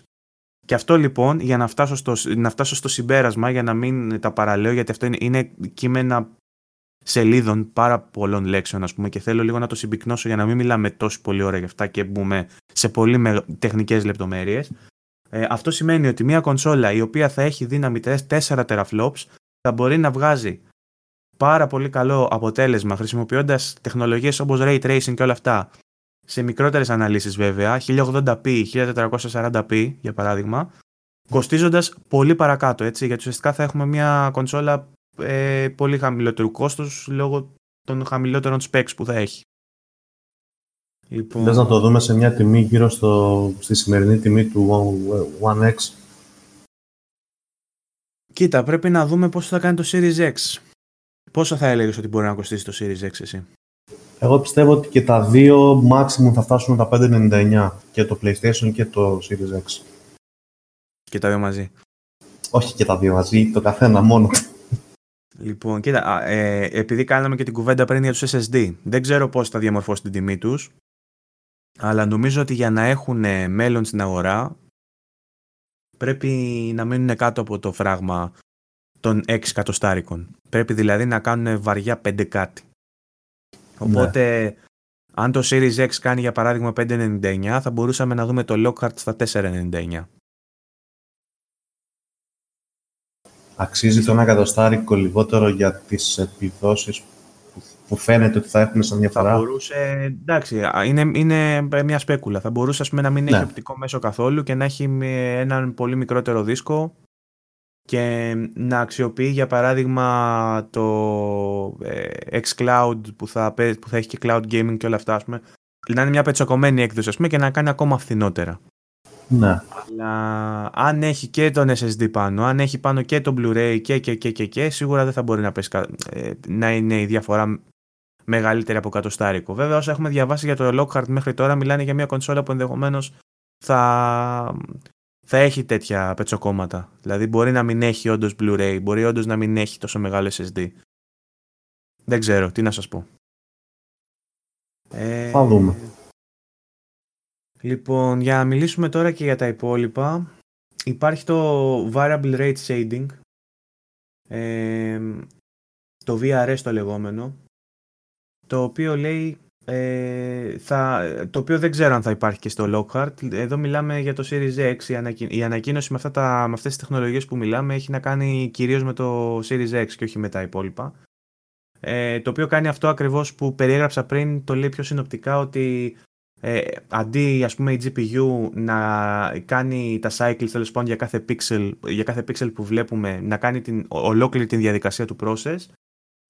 [SPEAKER 1] Και αυτό λοιπόν, για να φτάσω στο, να φτάσω στο συμπέρασμα, για να μην τα παραλέω, γιατί αυτό είναι, είναι κείμενα σελίδων πάρα πολλών λέξεων, ας πούμε, και θέλω λίγο να το συμπυκνώσω για να μην μιλάμε τόσο πολύ ώρα γι' αυτά και μπούμε σε πολύ με, τεχνικές λεπτομέρειες. Ε, αυτό σημαίνει ότι μια κονσόλα η οποία θα έχει δύναμη 4 teraflops θα μπορεί να βγάζει πάρα πολύ καλό αποτέλεσμα χρησιμοποιώντας τεχνολογίες όπως Ray Tracing και όλα αυτά σε μικρότερες αναλύσεις βέβαια, 1080p, 1440p για παράδειγμα, κοστίζοντας πολύ παρακάτω έτσι, γιατί ουσιαστικά θα έχουμε μια κονσόλα ε, πολύ χαμηλότερου κόστους λόγω των χαμηλότερων specs που θα έχει.
[SPEAKER 2] Λοιπόν... Θες να το δούμε σε μια τιμή γύρω στο, στη σημερινή τιμή του One X;
[SPEAKER 1] Κοίτα, πρέπει να δούμε πόσο θα κάνει το Series X. Πόσο θα έλεγες ότι μπορεί να κοστίσει το Series X εσύ;
[SPEAKER 2] Εγώ πιστεύω ότι και τα δύο maximum θα φτάσουν τα 599 και το PlayStation και το Series X.
[SPEAKER 1] Και τα δύο μαζί.
[SPEAKER 2] Όχι και τα δύο μαζί, το καθένα μόνο.
[SPEAKER 1] Λοιπόν, κοίτα, ε, επειδή κάναμε και την κουβέντα πριν για τους SSD, δεν ξέρω πώς θα διαμορφώσει την τιμή τους, αλλά νομίζω ότι για να έχουν μέλλον στην αγορά πρέπει να μείνουν κάτω από το φράγμα των 6 εκατοστάρικων. Πρέπει δηλαδή να κάνουν βαριά 5 κάτι. Οπότε, ναι. αν το Series X κάνει για παράδειγμα 599, θα μπορούσαμε να δούμε το Lockhart στα 499.
[SPEAKER 2] Αξίζει το ένα εκατοστάρικο λιγότερο για τις επιδόσεις που που φαίνεται ότι θα έχουν σαν διαφορά.
[SPEAKER 1] Θα μπορούσε, εντάξει, είναι, είναι μια σπέκουλα. Θα μπορούσε ας πούμε, να μην ναι. έχει οπτικό μέσο καθόλου και να έχει έναν πολύ μικρότερο δίσκο και να αξιοποιεί για παράδειγμα το ε, xCloud που θα, που θα έχει και cloud gaming και όλα αυτά, ας πούμε, να είναι μια πετσοκομμένη έκδοση ας πούμε, και να κάνει ακόμα φθηνότερα.
[SPEAKER 2] Ναι.
[SPEAKER 1] Αλλά αν έχει και τον SSD πάνω, αν έχει πάνω και το Blu-ray και, και, και, και, και σίγουρα δεν θα μπορεί να, πέσει, ε, να είναι η διαφορά μεγαλύτερη από κατοστάρικο. Βέβαια, όσα έχουμε διαβάσει για το Lockhart μέχρι τώρα, μιλάνε για μια κονσόλα που ενδεχομένως θα, θα έχει τέτοια πετσοκόμματα. Δηλαδή, μπορεί να μην έχει όντως Blu-ray, μπορεί όντως να μην έχει τόσο μεγάλο SSD. Δεν ξέρω, τι να σας πω.
[SPEAKER 2] Ε, θα δούμε.
[SPEAKER 1] Λοιπόν, για να μιλήσουμε τώρα και για τα υπόλοιπα, υπάρχει το Variable Rate Shading, ε, το VRS το λεγόμενο, το οποίο λέει, ε, θα, το οποίο δεν ξέρω αν θα υπάρχει και στο Lockhart. Εδώ μιλάμε για το Series X. Η, ανακοίνωση με, αυτά τα, με αυτές τις τεχνολογίες που μιλάμε έχει να κάνει κυρίως με το Series X και όχι με τα υπόλοιπα. Ε, το οποίο κάνει αυτό ακριβώς που περιέγραψα πριν, το λέει πιο συνοπτικά ότι ε, αντί ας πούμε η GPU να κάνει τα cycles τέλος πάντων για κάθε pixel, για κάθε pixel που βλέπουμε να κάνει την, ολόκληρη την διαδικασία του process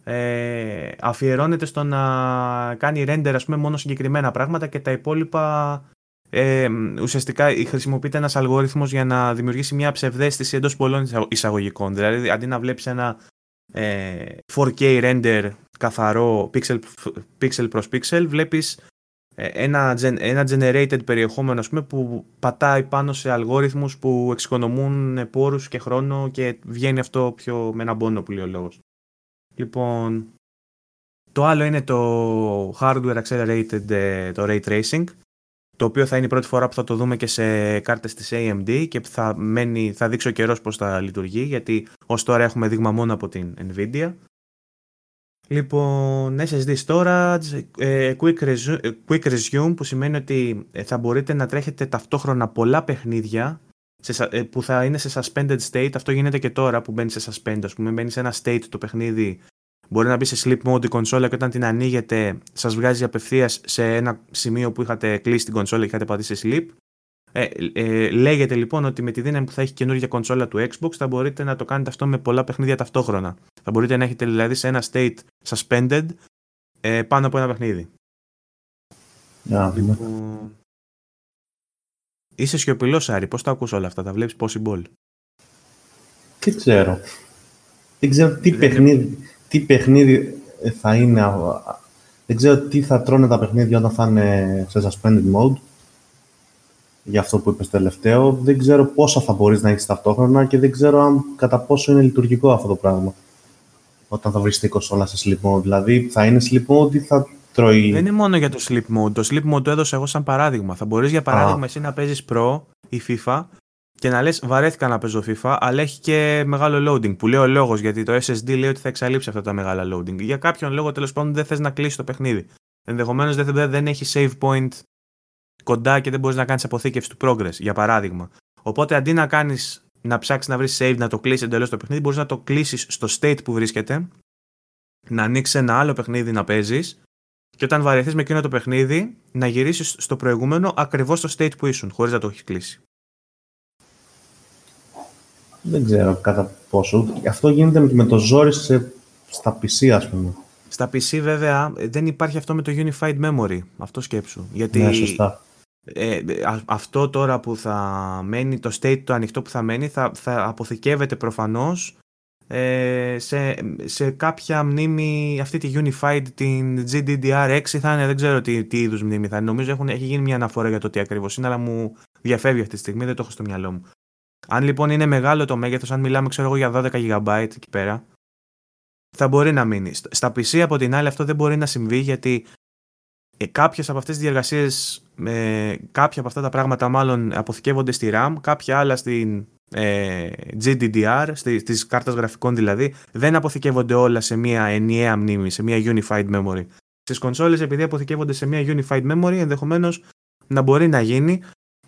[SPEAKER 1] ε, αφιερώνεται στο να κάνει render ας πούμε μόνο συγκεκριμένα πράγματα και τα υπόλοιπα ε, ουσιαστικά χρησιμοποιείται ένας αλγόριθμος για να δημιουργήσει μια ψευδέστηση εντός πολλών εισαγωγικών δηλαδή αντί να βλέπεις ένα ε, 4K render καθαρό pixel, pixel προς pixel βλέπεις ε, ένα, ένα generated περιεχόμενο πούμε, που πατάει πάνω σε αλγόριθμους που εξοικονομούν πόρους και χρόνο και βγαίνει αυτό πιο με ένα πόνο που λέει ο λόγος. Λοιπόν, το άλλο είναι το hardware accelerated, ε, το ray tracing, το οποίο θα είναι η πρώτη φορά που θα το δούμε και σε κάρτες της AMD και θα, μένει, θα δείξει ο καιρός πώς θα λειτουργεί, γιατί ως τώρα έχουμε δείγμα μόνο από την Nvidia. Λοιπόν, SSD storage, ε, quick, resume, ε, quick resume που σημαίνει ότι ε, θα μπορείτε να τρέχετε ταυτόχρονα πολλά παιχνίδια σε, που θα είναι σε suspended state. Αυτό γίνεται και τώρα που μπαίνει σε suspend. Α πούμε, μπαίνει σε ένα state το παιχνίδι. Μπορεί να μπει σε sleep mode η κονσόλα και όταν την ανοίγετε, σας βγάζει απευθείας σε ένα σημείο που είχατε κλείσει την κονσόλα και είχατε πατήσει sleep. Ε, ε, λέγεται λοιπόν ότι με τη δύναμη που θα έχει καινούργια κονσόλα του Xbox θα μπορείτε να το κάνετε αυτό με πολλά παιχνίδια ταυτόχρονα. Θα μπορείτε να έχετε δηλαδή σε ένα state suspended ε, πάνω από ένα παιχνίδι.
[SPEAKER 2] Yeah, λοιπόν...
[SPEAKER 1] Είσαι σιωπηλός, Άρη. Πώς τα ακούς όλα αυτά, τα βλέπεις possible.
[SPEAKER 2] Τι ξέρω. Δεν ξέρω τι, παιχνίδι, τι παιχνίδι θα είναι. Δεν ξέρω τι θα τρώνε τα παιχνίδια όταν θα είναι σε suspended mode για αυτό που είπες τελευταίο. Δεν ξέρω πόσα θα μπορείς να έχεις ταυτόχρονα και δεν ξέρω αν, κατά πόσο είναι λειτουργικό αυτό το πράγμα. Όταν θα βρεις τη όλα σε sleep mode. Δηλαδή θα είναι sleep mode ή θα τρώει...
[SPEAKER 1] Δεν είναι μόνο για το sleep mode. Το sleep mode το έδωσα εγώ σαν παράδειγμα. Θα μπορείς για παράδειγμα εσύ να παίζεις Pro ή FIFA και να λες βαρέθηκα να παίζω FIFA, αλλά έχει και μεγάλο loading. Που λέει ο λόγος γιατί το SSD λέει ότι θα εξαλείψει αυτά τα μεγάλα loading. Για κάποιον λόγο τέλος πάντων δεν θες να κλείσει το παιχνίδι. Ενδεχομένως δεν, δεν έχει save point κοντά και δεν μπορείς να κάνεις αποθήκευση του progress, για παράδειγμα. Οπότε αντί να κάνεις να ψάξεις να βρεις save, να το κλείσεις εντελώς το παιχνίδι, μπορείς να το κλείσεις στο state που βρίσκεται, να ανοίξεις ένα άλλο παιχνίδι να παίζεις και όταν βαρεθείς με εκείνο το παιχνίδι, να γυρίσεις στο προηγούμενο ακριβώς στο state που ήσουν, χωρίς να το έχεις κλείσει.
[SPEAKER 2] Δεν ξέρω κατά πόσο. Αυτό γίνεται με το ζόρι σε, στα PC, ας πούμε.
[SPEAKER 1] Στα PC βέβαια δεν υπάρχει αυτό με το Unified Memory. Αυτό σκέψου. Γιατί
[SPEAKER 2] ναι, σωστά
[SPEAKER 1] ε, αυτό τώρα που θα μένει, το state το ανοιχτό που θα μένει, θα, θα αποθηκεύεται προφανώς ε, σε, σε κάποια μνήμη, αυτή τη Unified, την GDDR6 θα είναι, δεν ξέρω τι, τι είδους μνήμη θα είναι. Νομίζω έχουν, έχει γίνει μια αναφορά για το τι ακριβώς είναι, αλλά μου διαφεύγει αυτή τη στιγμή, δεν το έχω στο μυαλό μου. Αν λοιπόν είναι μεγάλο το μέγεθος, αν μιλάμε ξέρω εγώ για 12 GB εκεί πέρα, θα μπορεί να μείνει. Στα PC από την άλλη αυτό δεν μπορεί να συμβεί γιατί ε, κάποιες από αυτές τις διεργασίες, ε, κάποια από αυτά τα πράγματα μάλλον αποθηκεύονται στη RAM, κάποια άλλα στην ε, GDDR, στη, στις κάρτες γραφικών δηλαδή, δεν αποθηκεύονται όλα σε μια ενιαία μνήμη, σε μια unified memory. Στις κονσόλες επειδή αποθηκεύονται σε μια unified memory, ενδεχομένως να μπορεί να γίνει.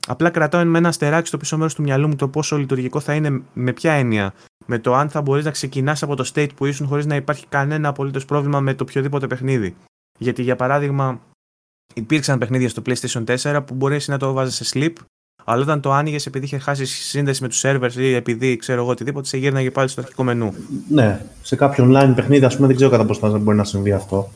[SPEAKER 1] Απλά κρατάω με ένα αστεράκι στο πίσω μέρος του μυαλού μου το πόσο λειτουργικό θα είναι με ποια έννοια. με το αν θα μπορείς να ξεκινάς από το state που ήσουν χωρίς να υπάρχει κανένα απολύτως πρόβλημα με το οποιοδήποτε παιχνίδι. Γιατί για παράδειγμα, υπήρξαν παιχνίδια στο PlayStation 4 που μπορείς να το βάζεις σε sleep, αλλά όταν το άνοιγες επειδή είχε χάσει σύνδεση με τους servers ή επειδή ξέρω εγώ οτιδήποτε, σε γύρναγε πάλι στο αρχικό μενού.
[SPEAKER 2] Ναι, σε κάποιο online παιχνίδι, ας πούμε, δεν ξέρω κατά πόσο μπορεί να συμβεί αυτό.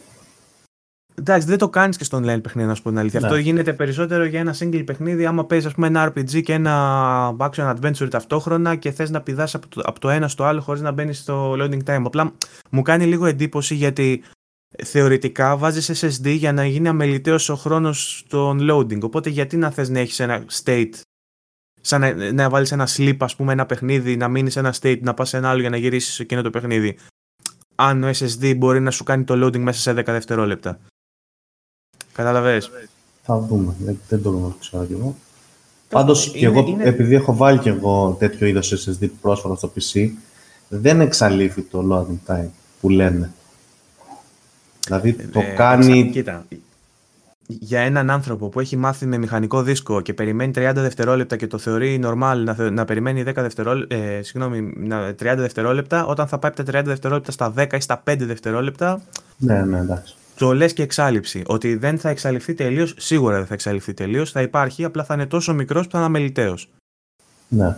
[SPEAKER 1] Εντάξει, δεν το κάνεις και στο online παιχνίδι, να σου πω την αλήθεια. Ναι. Αυτό γίνεται περισσότερο για ένα single παιχνίδι. Άμα παίζεις, ένα RPG και ένα action adventure ταυτόχρονα και θες να πηδάς από, το, από το ένα στο άλλο χωρίς να μπαίνεις στο loading time. Απλά μου κάνει λίγο εντύπωση γιατί θεωρητικά βάζεις SSD για να γίνει αμεληταίος ο χρόνος των loading. Οπότε γιατί να θες να έχεις ένα state σαν να, να βάλεις ένα sleep, ας πούμε, ένα παιχνίδι, να μείνεις σε ένα state, να πας σε ένα άλλο για να γυρίσεις εκείνο το παιχνίδι. Αν ο SSD μπορεί να σου κάνει το loading μέσα σε 10 δευτερόλεπτα. Κατάλαβες;
[SPEAKER 2] Θα δούμε. Δεν, δεν το ξέρω κι εγώ. Πάντως, εγώ, επειδή έχω βάλει κι εγώ τέτοιο είδος SSD πρόσφατα στο PC, δεν εξαλείφει το loading time που λένε. Δηλαδή το ε, κάνει.
[SPEAKER 1] Κοίτα, για έναν άνθρωπο που έχει μάθει με μηχανικό δίσκο και περιμένει 30 δευτερόλεπτα και το θεωρεί normal να, να περιμένει 10 δευτερόλεπτα, ε, συγγνώμη, 30 δευτερόλεπτα, όταν θα πάει από τα 30 δευτερόλεπτα στα 10 ή στα 5 δευτερόλεπτα.
[SPEAKER 2] Ναι, ναι, εντάξει.
[SPEAKER 1] Το λες και εξάλληψη. Ότι δεν θα εξαλειφθεί τελείως, σίγουρα δεν θα εξαλειφθεί τελείως. Θα υπάρχει, απλά θα είναι τόσο μικρός που θα είναι αμεληταίος.
[SPEAKER 2] Ναι.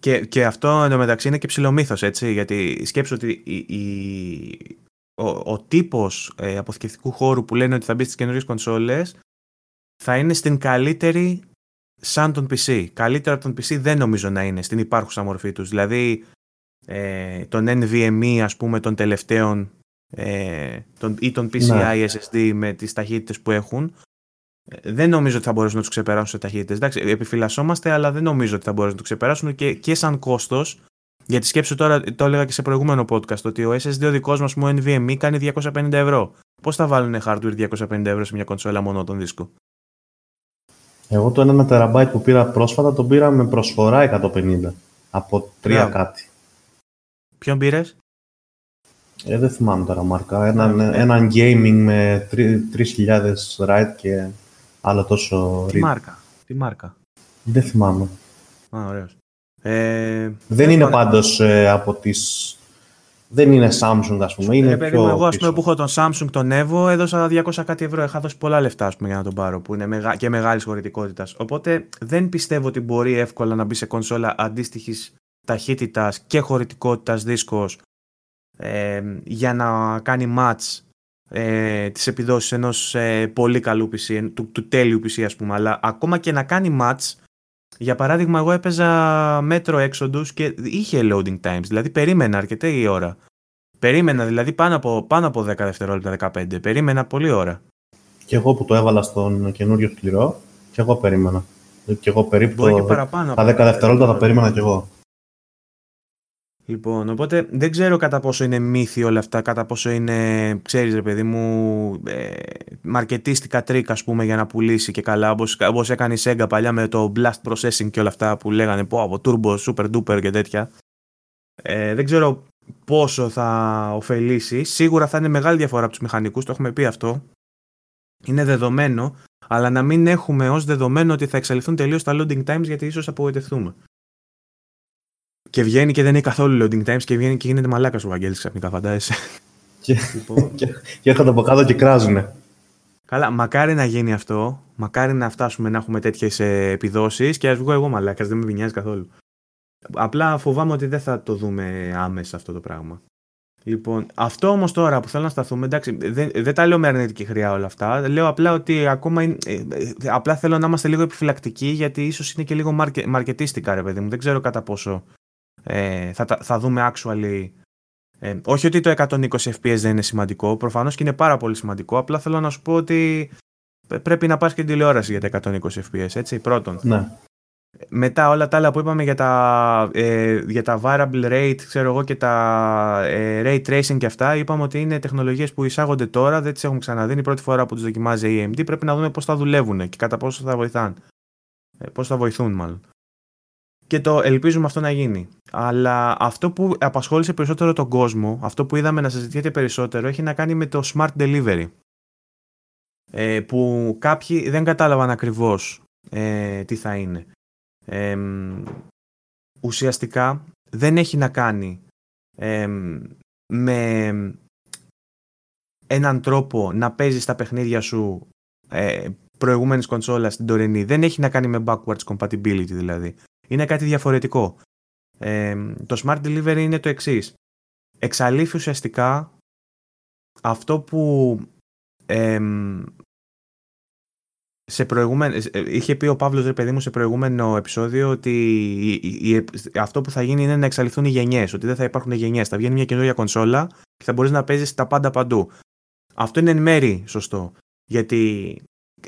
[SPEAKER 1] Και, και αυτό εντωμεταξύ είναι και ψηλομύθος, έτσι. Γιατί σκέψω ότι η, η, ο, ο τύπος ε, αποθηκευτικού χώρου που λένε ότι θα μπει στις καινούριες κονσόλες θα είναι στην καλύτερη σαν τον PC. Καλύτερα από τον PC δεν νομίζω να είναι στην υπάρχουσα μορφή τους. Δηλαδή ε, τον NVMe ας πούμε των τελευταίων ε, τον, ή τον PCI ναι. SSD με τις ταχύτητες που έχουν ε, δεν νομίζω ότι θα μπορέσουν να τους ξεπεράσουν σε ταχύτητες. Εντάξει, επιφυλασσόμαστε, αλλά δεν νομίζω ότι θα μπορέσουν να το ξεπεράσουν και, και σαν κόστος. Γιατί σκέψου τώρα, το έλεγα και σε προηγούμενο podcast, ότι ο SSD ο δικός μας μου NVMe κάνει 250 ευρώ. Πώς θα βάλουν hardware 250 ευρώ σε μια κονσόλα μόνο τον δίσκο;
[SPEAKER 2] Εγώ το 1 TB που πήρα πρόσφατα τον πήρα με προσφορά 150 από 3 yeah. κάτι.
[SPEAKER 1] Ποιον πήρες;
[SPEAKER 2] Ε, δεν θυμάμαι τώρα μάρκα. Έναν, ε, έναν gaming με 3.000 write και άλλο τόσο
[SPEAKER 1] Τι μάρκα; Τι μάρκα;
[SPEAKER 2] Δεν θυμάμαι.
[SPEAKER 1] Α, ωραίος. Ε,
[SPEAKER 2] δεν είναι πάντως ε, από τις... Δεν είναι Samsung, ας πούμε. Είναι ε, πιο
[SPEAKER 1] εγώ, ας πούμε, που έχω τον Samsung, τον Evo, έδωσα 200 κάτι ευρώ. Είχα δώσει πολλά λεφτά, ας πούμε, για να τον πάρω, που είναι μεγα... και μεγάλης χωρητικότητας. Οπότε δεν πιστεύω ότι μπορεί εύκολα να μπει σε κονσόλα αντίστοιχης ταχύτητας και χωρητικότητας δίσκος ε, για να κάνει match ε, τις επιδόσεις ενός ε, πολύ καλού PC, του, του τέλειου PC ας πούμε, αλλά ακόμα και να κάνει match, για παράδειγμα εγώ έπαιζα Metro Exodus και είχε loading times, δηλαδή περίμενα αρκετή ώρα. Περίμενα δηλαδή πάνω από, πάνω από 10 δευτερόλεπτα, 15. Περίμενα πολύ ώρα.
[SPEAKER 2] Και εγώ που το έβαλα στον καινούριο σκληρό, και εγώ περίμενα. Και εγώ περίπου το, τα 10 δευτερόλεπτα τα περίμενα κι εγώ.
[SPEAKER 1] Λοιπόν, οπότε δεν ξέρω κατά πόσο είναι μύθι όλα αυτά, κατά πόσο είναι, ξέρεις ρε παιδί μου, ε, μαρκετίστικα τρικ ας πούμε για να πουλήσει και καλά, όπως, όπως έκανε η Sega παλιά με το blast processing και όλα αυτά που λέγανε πω από turbo, super duper και τέτοια. Ε, δεν ξέρω πόσο θα ωφελήσει, σίγουρα θα είναι μεγάλη διαφορά από τους μηχανικούς, το έχουμε πει αυτό. Είναι δεδομένο, αλλά να μην έχουμε ως δεδομένο ότι θα εξαλειφθούν τελείως τα loading times γιατί ίσως απογοητευτούμε. Και βγαίνει και δεν έχει καθόλου loading times και βγαίνει και γίνεται μαλάκας ο Βαγγέλης ξαφνικά, φαντάζεσαι.
[SPEAKER 2] Και, λοιπόν. και, και έρχονται από κάτω και κράζουνε.
[SPEAKER 1] Καλά, μακάρι να γίνει αυτό. Μακάρι να φτάσουμε να έχουμε τέτοιες επιδόσεις και ας βγω εγώ μαλάκας, δεν με νοιάζει καθόλου. Απλά φοβάμαι ότι δεν θα το δούμε άμεσα αυτό το πράγμα. Λοιπόν, αυτό όμως τώρα που θέλω να σταθούμε, εντάξει, δεν, δεν τα λέω με αρνητική χρειά όλα αυτά. Λέω απλά ότι ακόμα είναι, ε, ε, απλά θέλω να είμαστε λίγο επιφυλακτικοί γιατί ίσως είναι και λίγο μαρκετίστικα, ρε παιδί μου. Δεν ξέρω κατά πόσο ε, θα, θα δούμε actually ε, όχι ότι το 120 fps δεν είναι σημαντικό, προφανώς και είναι πάρα πολύ σημαντικό, απλά θέλω να σου πω ότι πρέπει να πας και τηλεόραση για τα 120 fps, έτσι, πρώτον.
[SPEAKER 2] Ναι.
[SPEAKER 1] Μετά όλα τα άλλα που είπαμε για τα, ε, για τα variable rate, ξέρω εγώ, και τα ε, ray tracing και αυτά, είπαμε ότι είναι τεχνολογίες που εισάγονται τώρα, δεν τις έχουμε ξαναδεί, είναι η πρώτη φορά που τις δοκιμάζει η AMD, πρέπει να δούμε πώς θα δουλεύουν και κατά πόσο θα βοηθάν. Ε, πώς θα βοηθούν μάλλον και το ελπίζουμε αυτό να γίνει. Αλλά αυτό που απασχόλησε περισσότερο τον κόσμο, αυτό που είδαμε να συζητιέται περισσότερο, έχει να κάνει με το smart delivery. Ε, που κάποιοι δεν κατάλαβαν ακριβώς ε, τι θα είναι. Ε, ουσιαστικά δεν έχει να κάνει με έναν τρόπο να παίζεις τα παιχνίδια σου ε, προηγούμενης κονσόλας στην τωρινή. Δεν έχει να κάνει με backwards compatibility δηλαδή. Είναι κάτι διαφορετικό. το Smart Delivery είναι το εξής. Εξαλείφει ουσιαστικά αυτό που σε προηγούμενο, ε, είχε πει ο Παύλος ρε παιδί μου σε προηγούμενο επεισόδιο ότι αυτό που θα γίνει είναι να εξαλειφθούν οι γενιές, ότι δεν θα υπάρχουν γενιές. Θα βγαίνει μια καινούργια κονσόλα και θα μπορείς να παίζεις τα πάντα παντού. Αυτό είναι εν μέρη σωστό. Γιατί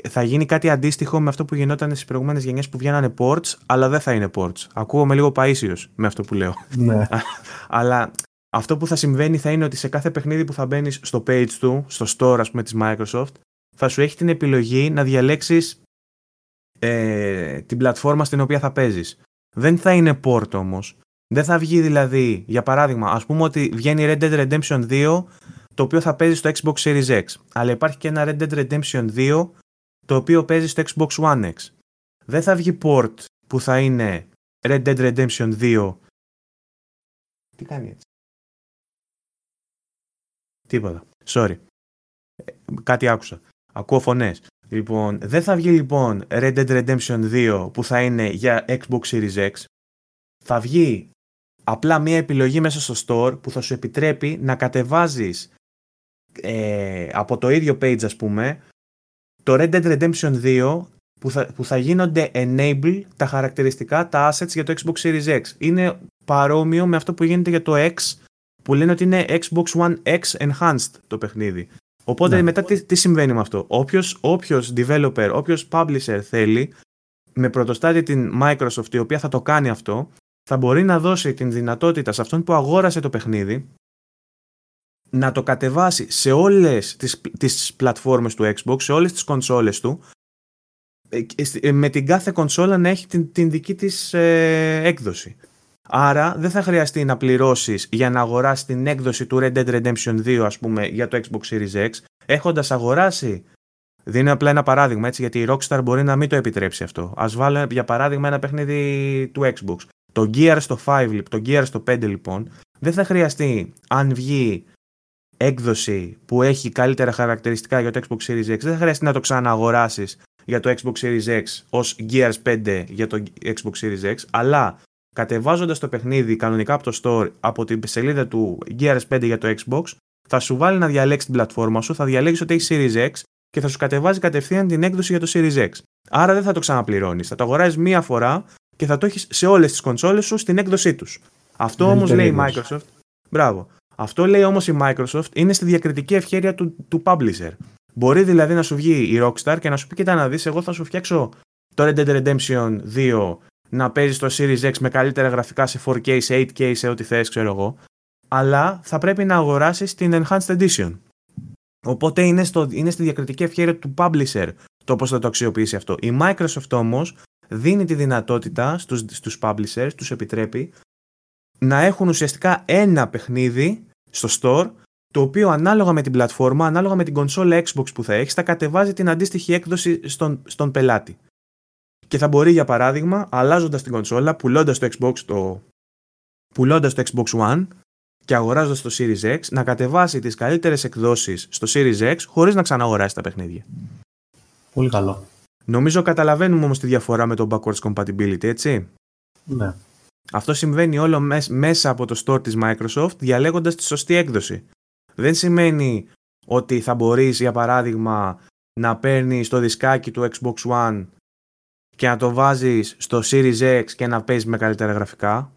[SPEAKER 1] θα γίνει κάτι αντίστοιχο με αυτό που γινόταν στις προηγούμενες γενιές που βγαίνανε ports, αλλά δεν θα είναι ports. Ακούγομαι λίγο παίσιο με αυτό που λέω.
[SPEAKER 2] Ναι.
[SPEAKER 1] αλλά αυτό που θα συμβαίνει θα είναι ότι σε κάθε παιχνίδι που θα μπαίνεις στο page του, στο store ας πούμε της Microsoft, θα σου έχει την επιλογή να διαλέξεις ε, την πλατφόρμα στην οποία θα παίζεις. Δεν θα είναι port όμως. Δεν θα βγει δηλαδή, για παράδειγμα, ας πούμε ότι βγαίνει Red Dead Redemption 2 το οποίο θα παίζει στο Xbox Series X. Αλλά υπάρχει και ένα Red Dead Redemption 2 το οποίο παίζει στο Xbox One X. Δεν θα βγει port που θα είναι Red Dead Redemption 2. Τι κάνει έτσι. Τίποτα. Sorry. Ε, κάτι άκουσα. Ακούω φωνές. Λοιπόν, δεν θα βγει λοιπόν Red Dead Redemption 2 που θα είναι για Xbox Series X. Θα βγει απλά μια επιλογή μέσα στο store που θα σου επιτρέπει να κατεβάζεις ε, από το ίδιο page ας πούμε το Red Dead Redemption 2 που θα, που θα γίνονται enable τα χαρακτηριστικά, τα assets για το Xbox Series X. Είναι παρόμοιο με αυτό που γίνεται για το X που λένε ότι είναι Xbox One X Enhanced το παιχνίδι. Οπότε ναι. μετά τι, τι συμβαίνει με αυτό; Όποιος, όποιος developer, όποιος publisher θέλει με πρωτοστάτη την Microsoft η οποία θα το κάνει αυτό θα μπορεί να δώσει την δυνατότητα σε αυτόν που αγόρασε το παιχνίδι να το κατεβάσει σε όλες τις, τις πλατφόρμες του Xbox, σε όλες τις κονσόλες του ε, ε, με την κάθε κονσόλα να έχει την, την δική της ε, έκδοση. Άρα δεν θα χρειαστεί να πληρώσεις για να αγοράσεις την έκδοση του Red Dead Redemption 2 ας πούμε για το Xbox Series X έχοντας αγοράσει Δίνω απλά ένα παράδειγμα έτσι, γιατί η Rockstar μπορεί να μην το επιτρέψει αυτό. Α βάλω για παράδειγμα ένα παιχνίδι του Xbox. Το Gear στο 5, το Gear στο 5 λοιπόν, δεν θα χρειαστεί αν βγει έκδοση που έχει καλύτερα χαρακτηριστικά για το Xbox Series X, δεν θα χρειαστεί να το ξανααγοράσει για το Xbox Series X ως Gears 5 για το Xbox Series X, αλλά κατεβάζοντας το παιχνίδι κανονικά από το store από την σελίδα του Gears 5 για το Xbox, θα σου βάλει να διαλέξεις την πλατφόρμα σου, θα διαλέξεις ότι έχει Series X και θα σου κατεβάζει κατευθείαν την έκδοση για το Series X. Άρα δεν θα το ξαναπληρώνεις. Θα το αγοράζεις μία φορά και θα το έχεις σε όλες τις κονσόλες σου στην έκδοσή τους. Αυτό όμως λέει η Microsoft. Μπράβο. Αυτό λέει όμως η Microsoft είναι στη διακριτική ευχέρεια του, του publisher. Μπορεί δηλαδή να σου βγει η Rockstar και να σου πει: Κοίτα να δεις, εγώ θα σου φτιάξω το Red Dead Redemption 2 να παίζεις το Series X με καλύτερα γραφικά σε 4K, σε 8K, σε ό,τι θες, ξέρω εγώ. Αλλά θα πρέπει να αγοράσεις την Enhanced Edition. Οπότε είναι, στο, είναι στη διακριτική ευχαίρεια του publisher το πώς θα το αξιοποιήσει αυτό. Η Microsoft όμως δίνει τη δυνατότητα στους, στους publishers, τους επιτρέπει να έχουν ουσιαστικά ένα παιχνίδι στο store το οποίο ανάλογα με την πλατφόρμα, ανάλογα με την κονσόλα Xbox που θα έχεις, θα κατεβάζει την αντίστοιχη έκδοση στον, στον πελάτη. Και θα μπορεί για παράδειγμα, αλλάζοντας την κονσόλα, πουλώντας το Xbox το, πουλώντας το Xbox One και αγοράζοντας το Series X, να κατεβάσει τις καλύτερες εκδόσεις στο Series X χωρίς να ξαναγοράσει τα παιχνίδια.
[SPEAKER 2] Πολύ καλό.
[SPEAKER 1] Νομίζω καταλαβαίνουμε όμως τη διαφορά με το backwards compatibility, έτσι;
[SPEAKER 2] Ναι.
[SPEAKER 1] Αυτό συμβαίνει όλο μέσα από το store της Microsoft διαλέγοντας τη σωστή έκδοση. Δεν σημαίνει ότι θα μπορείς για παράδειγμα να παίρνεις το δισκάκι του Xbox One και να το βάζεις στο Series X και να παίζεις με καλύτερα γραφικά.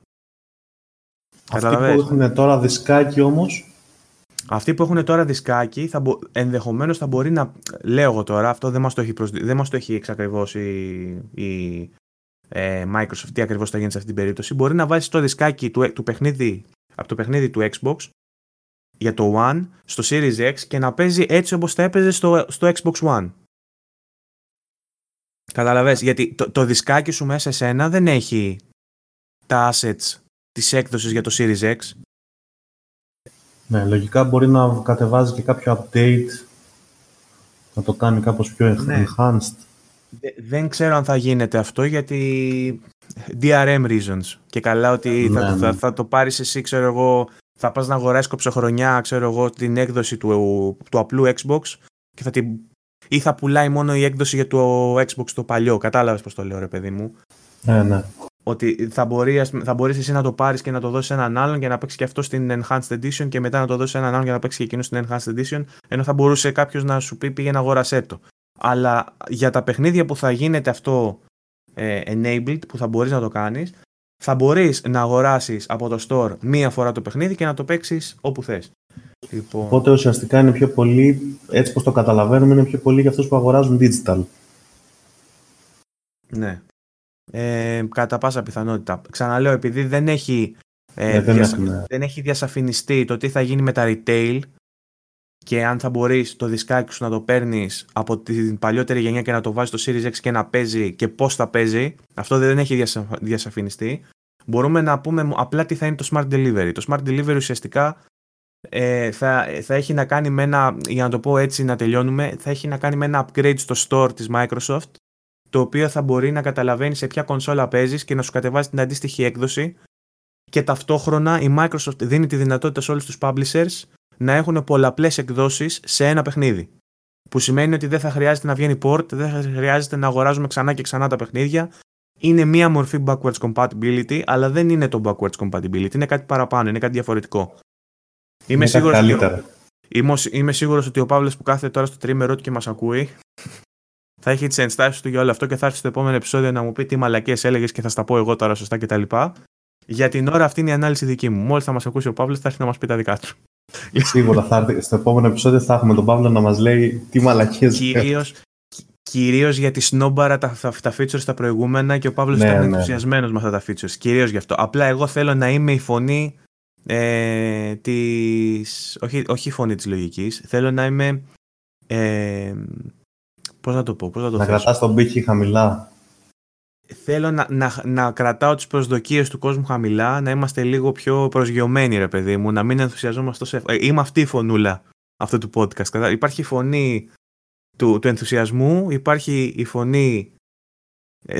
[SPEAKER 2] Αυτοί που έχουν τώρα δισκάκι όμως...
[SPEAKER 1] Αυτοί που έχουν τώρα δισκάκι θα μπο... ενδεχομένως θα μπορεί να... Λέω εγώ τώρα, αυτό δεν μας το έχει, δεν μας το έχει εξακριβώσει η... Ε, Microsoft τι ακριβώς θα γίνει σε αυτή την περίπτωση. Μπορεί να βάζει το δισκάκι του, του παιχνίδι, από το παιχνίδι του Xbox για το One στο Series X και να παίζει έτσι όπως θα έπαιζε στο, στο Xbox One. Καταλαβες, γιατί το, το δισκάκι σου μέσα σε ένα δεν έχει τα assets της έκδοσης για το Series X.
[SPEAKER 2] Ναι, λογικά μπορεί να κατεβάζει και κάποιο update να το κάνει κάπως πιο ναι. Enhanced.
[SPEAKER 1] Δεν ξέρω αν θα γίνεται αυτό γιατί DRM reasons. Και καλά ότι θα,
[SPEAKER 2] Ναι,
[SPEAKER 1] θα,
[SPEAKER 2] ναι.
[SPEAKER 1] θα το πάρεις εσύ, ξέρω εγώ, θα πας να αγοράσεις κοψοχρονιά, ξέρω εγώ, την έκδοση του, του απλού Xbox και θα την... ή θα πουλάει μόνο η έκδοση για το Xbox το παλιό. Κατάλαβες πώς το λέω ρε παιδί μου.
[SPEAKER 2] Ναι, ναι.
[SPEAKER 1] Ότι θα, μπορεί, ας πούμε, θα μπορείς εσύ να το πάρεις και να το δώσεις έναν άλλον και να παίξει και αυτό στην Enhanced Edition και μετά να το δώσεις έναν άλλον και να παίξει και εκείνο στην Enhanced Edition ενώ θα μπορούσε κάποιος να σου πει πήγαινε αγόρασέ το. Αλλά για τα παιχνίδια που θα γίνεται αυτό ε, enabled, που θα μπορείς να το κάνεις, θα μπορείς να αγοράσεις από το store μία φορά το παιχνίδι και να το παίξεις όπου θες. Λοιπόν,
[SPEAKER 2] Οπότε ουσιαστικά είναι πιο πολύ, έτσι πως το καταλαβαίνουμε, είναι πιο πολύ για αυτούς που αγοράζουν digital.
[SPEAKER 1] ναι. Ε, κατά πάσα πιθανότητα. Ξαναλέω, επειδή δεν έχει, ε,
[SPEAKER 2] Ναι, δεν
[SPEAKER 1] διασα-
[SPEAKER 2] έχουμε.
[SPEAKER 1] δεν έχει διασαφινιστεί το τι θα γίνει με τα retail και αν θα μπορείς το δισκάκι σου να το παίρνεις από την παλιότερη γενιά και να το βάζεις στο Series X και να παίζει και πώς θα παίζει, αυτό δεν έχει διασα- διασαφινιστεί, μπορούμε να πούμε απλά τι θα είναι το Smart Delivery. Το Smart Delivery ουσιαστικά ε, θα, θα έχει να κάνει με ένα, για να το πω έτσι να τελειώνουμε, θα έχει να κάνει με ένα upgrade στο store της Microsoft το οποίο θα μπορεί να καταλαβαίνει σε ποια κονσόλα παίζεις και να σου κατεβάζει την αντίστοιχη έκδοση και ταυτόχρονα η Microsoft δίνει τη δυνατότητα σε όλους τους publishers να έχουν πολλαπλές εκδόσεις σε ένα παιχνίδι. Που σημαίνει ότι δεν θα χρειάζεται να βγαίνει port, δεν θα χρειάζεται να αγοράζουμε ξανά και ξανά τα παιχνίδια. Είναι μία μορφή backwards compatibility, αλλά δεν είναι το backwards compatibility. Είναι κάτι παραπάνω, είναι κάτι διαφορετικό. Είμαι
[SPEAKER 2] Είναι κάτι
[SPEAKER 1] σίγουρος, ότι, ο-
[SPEAKER 2] καλύτερα.
[SPEAKER 1] είμαι, είμαι σίγουρος ότι ο Παύλος που κάθεται τώρα στο τρίμερο του και μας ακούει θα έχει τις ενστάσεις του για όλο αυτό και θα έρθει στο επόμενο επεισόδιο να μου πει τι μαλακίες έλεγες και θα στα πω εγώ τώρα σωστά κτλ. Για την ώρα αυτή είναι η ανάλυση δική μου. Μόλις θα μας ακούσει ο Παύλος θα έρθει να μας πει τα δικά του.
[SPEAKER 2] Σίγουρα θα έρθει. Στο επόμενο επεισόδιο θα έχουμε τον Παύλο να μας λέει τι μαλακίες
[SPEAKER 1] κυρίως, κυ- κυρίως γιατί σνόμπαρα τα, τα, τα features τα προηγούμενα και ο Παύλος
[SPEAKER 2] Ναι,
[SPEAKER 1] ήταν
[SPEAKER 2] ναι.
[SPEAKER 1] ενθουσιασμένος με αυτά τα features. Κυρίως γι' αυτό. Απλά εγώ θέλω να είμαι η φωνή ε, της... Όχι, όχι η φωνή της λογικής. Θέλω να είμαι... Ε, πώς να το πω, πώς να το
[SPEAKER 2] να
[SPEAKER 1] θέσω.
[SPEAKER 2] κρατάς τον πύχη χαμηλά.
[SPEAKER 1] Θέλω να, να, να κρατάω τις προσδοκίες του κόσμου χαμηλά, να είμαστε λίγο πιο προσγειωμένοι ρε παιδί μου, να μην ενθουσιαζόμαστε τόσο εύκολα. Ε, Είμαι αυτή η φωνούλα αυτού του podcast. κατά- Υπάρχει η φωνή του, του ενθουσιασμού, υπάρχει η φωνή ε,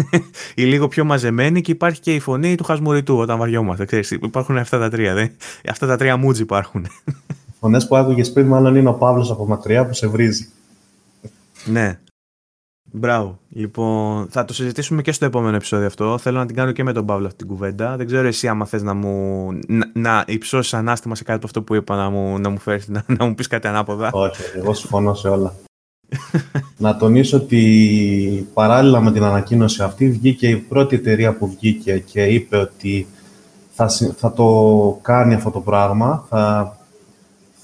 [SPEAKER 1] η λίγο πιο μαζεμένη και υπάρχει και η φωνή του χασμουριτού όταν βαριόμαστε. Ξέρεις, υπάρχουν αυτά τα τρία. Δε. Αυτά τα τρία μούτζ υπάρχουν.
[SPEAKER 2] Φωνές που άκουγες πριν μάλλον είναι ο Παύλος από μακριά που σε βρίζει.
[SPEAKER 1] ναι. Μπράβο. Λοιπόν, θα το συζητήσουμε και στο επόμενο επεισόδιο αυτό. Θέλω να την κάνω και με τον Παύλο αυτή την κουβέντα. Δεν ξέρω εσύ άμα θες να μου να, να υψώσεις ανάστημα σε κάτι από αυτό που είπα να μου, να μου, φέρεις, να, να μου πεις κάτι ανάποδα.
[SPEAKER 2] Όχι, εγώ συμφωνώ σε όλα. να τονίσω ότι παράλληλα με την ανακοίνωση αυτή βγήκε η πρώτη εταιρεία που βγήκε και είπε ότι θα, συ- θα το κάνει αυτό το πράγμα, θα,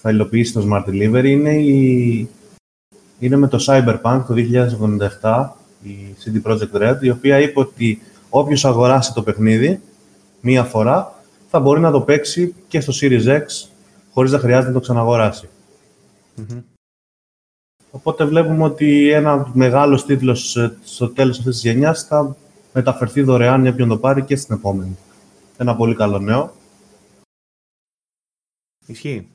[SPEAKER 2] θα υλοποιήσει το Smart Delivery, είναι, η, είναι με το Cyberpunk το 2077, η CD Projekt Red, η οποία είπε ότι όποιος αγοράσει το παιχνίδι μία φορά θα μπορεί να το παίξει και στο Series X χωρίς να χρειάζεται να το ξαναγοράσει.
[SPEAKER 1] Μμμ.
[SPEAKER 2] Οπότε βλέπουμε ότι ένα μεγάλος τίτλος ε, στο τέλος αυτής της γενιάς θα μεταφερθεί δωρεάν για όποιον το πάρει και στην επόμενη. Ένα πολύ καλό νέο.
[SPEAKER 1] Ισχύει.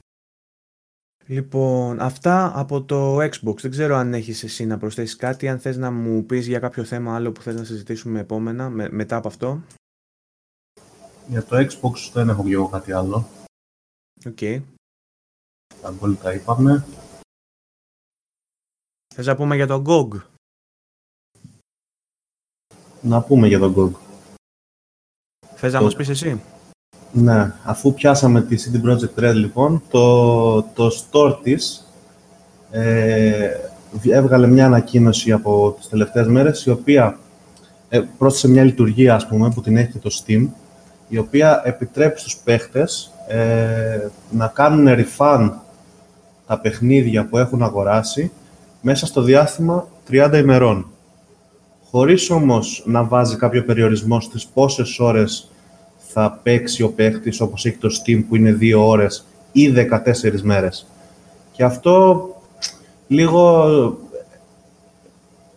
[SPEAKER 1] Λοιπόν, αυτά από το Xbox. Δεν ξέρω αν έχεις εσύ να προσθέσεις κάτι, αν θες να μου πεις για κάποιο θέμα άλλο που θες να συζητήσουμε επόμενα, με- μετά από αυτό.
[SPEAKER 2] Για το Xbox δεν έχω και εγώ κάτι άλλο.
[SPEAKER 1] Οκ.
[SPEAKER 2] Τα πολύ τα είπαμε.
[SPEAKER 1] Θες να πούμε για το GOG;
[SPEAKER 2] Να πούμε για το GOG.
[SPEAKER 1] Θες να
[SPEAKER 2] Το-
[SPEAKER 1] μας πεις εσύ;
[SPEAKER 2] Ναι, αφού πιάσαμε τη CD Projekt Red λοιπόν, το, το store της ε, έβγαλε μια ανακοίνωση από τις τελευταίες μέρες, η οποία ε, πρόσθεσε μια λειτουργία, ας πούμε, που την έχει και το Steam, η οποία επιτρέπει στους παίχτες ε, να κάνουν refund τα παιχνίδια που έχουν αγοράσει μέσα στο διάστημα 30 ημερών. Χωρίς όμως να βάζει κάποιο περιορισμό στις πόσες ώρες θα παίξει ο παίχτης όπως έχει το Steam που είναι 2 ώρες ή 14 μέρες. Και αυτό λίγο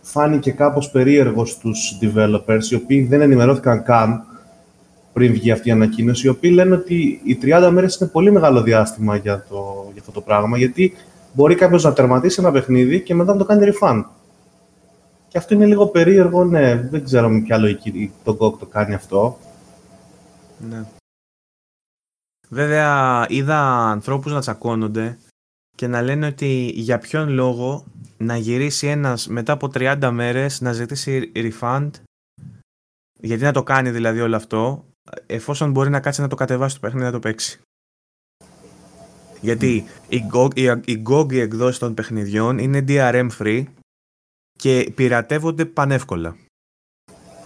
[SPEAKER 2] φάνηκε κάπως περίεργο στους developers οι οποίοι δεν ενημερώθηκαν καν πριν βγει αυτή η ανακοίνωση, οι οποίοι λένε ότι οι 30 μέρες είναι πολύ μεγάλο διάστημα για, το, για αυτό το πράγμα, γιατί μπορεί κάποιος να τερματίσει ένα παιχνίδι και μετά να το κάνει refund. Και αυτό είναι λίγο περίεργο, ναι. Δεν ξέρω με ποια λογική το GOG το κάνει αυτό.
[SPEAKER 1] Ναι. Βέβαια, είδα ανθρώπους να τσακώνονται και να λένε ότι για ποιον λόγο να γυρίσει ένας μετά από 30 μέρες να ζητήσει refund γιατί να το κάνει δηλαδή όλο αυτό εφόσον μπορεί να κάτσει να το κατεβάσει το παιχνίδι να το παίξει. Γιατί η GOG, η, η GOG οι εκδόσεις των παιχνιδιών είναι DRM free και πειρατεύονται πανεύκολα.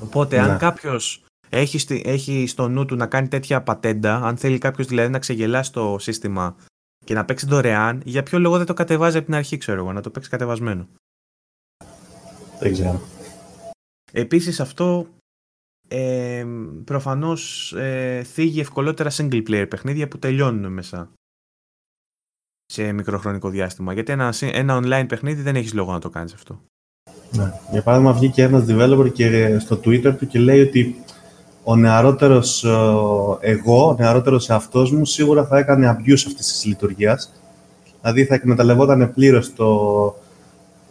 [SPEAKER 1] Οπότε αν ναι. κάποιος έχει, έχει στο νου του να κάνει τέτοια πατέντα, αν θέλει κάποιος δηλαδή να ξεγελάσει το σύστημα και να παίξει δωρεάν, για ποιο λόγο δεν το κατεβάζει από την αρχή, ξέρω εγώ, να το παίξει κατεβασμένο.
[SPEAKER 2] Δεν ξέρω.
[SPEAKER 1] Επίσης αυτό ε, προφανώς ε, θίγει ευκολότερα single player παιχνίδια που τελειώνουν μέσα σε μικροχρονικό διάστημα. Γιατί ένα, ένα online παιχνίδι δεν έχεις λόγο να το κάνεις αυτό.
[SPEAKER 2] Ναι. Για παράδειγμα βγήκε ένας developer και στο Twitter του και λέει ότι ο νεαρότερος ε, εγώ, ο νεαρότερος εαυτός μου, σίγουρα θα έκανε abuse αυτής της λειτουργίας. Δηλαδή θα εκμεταλλευόταν πλήρως το,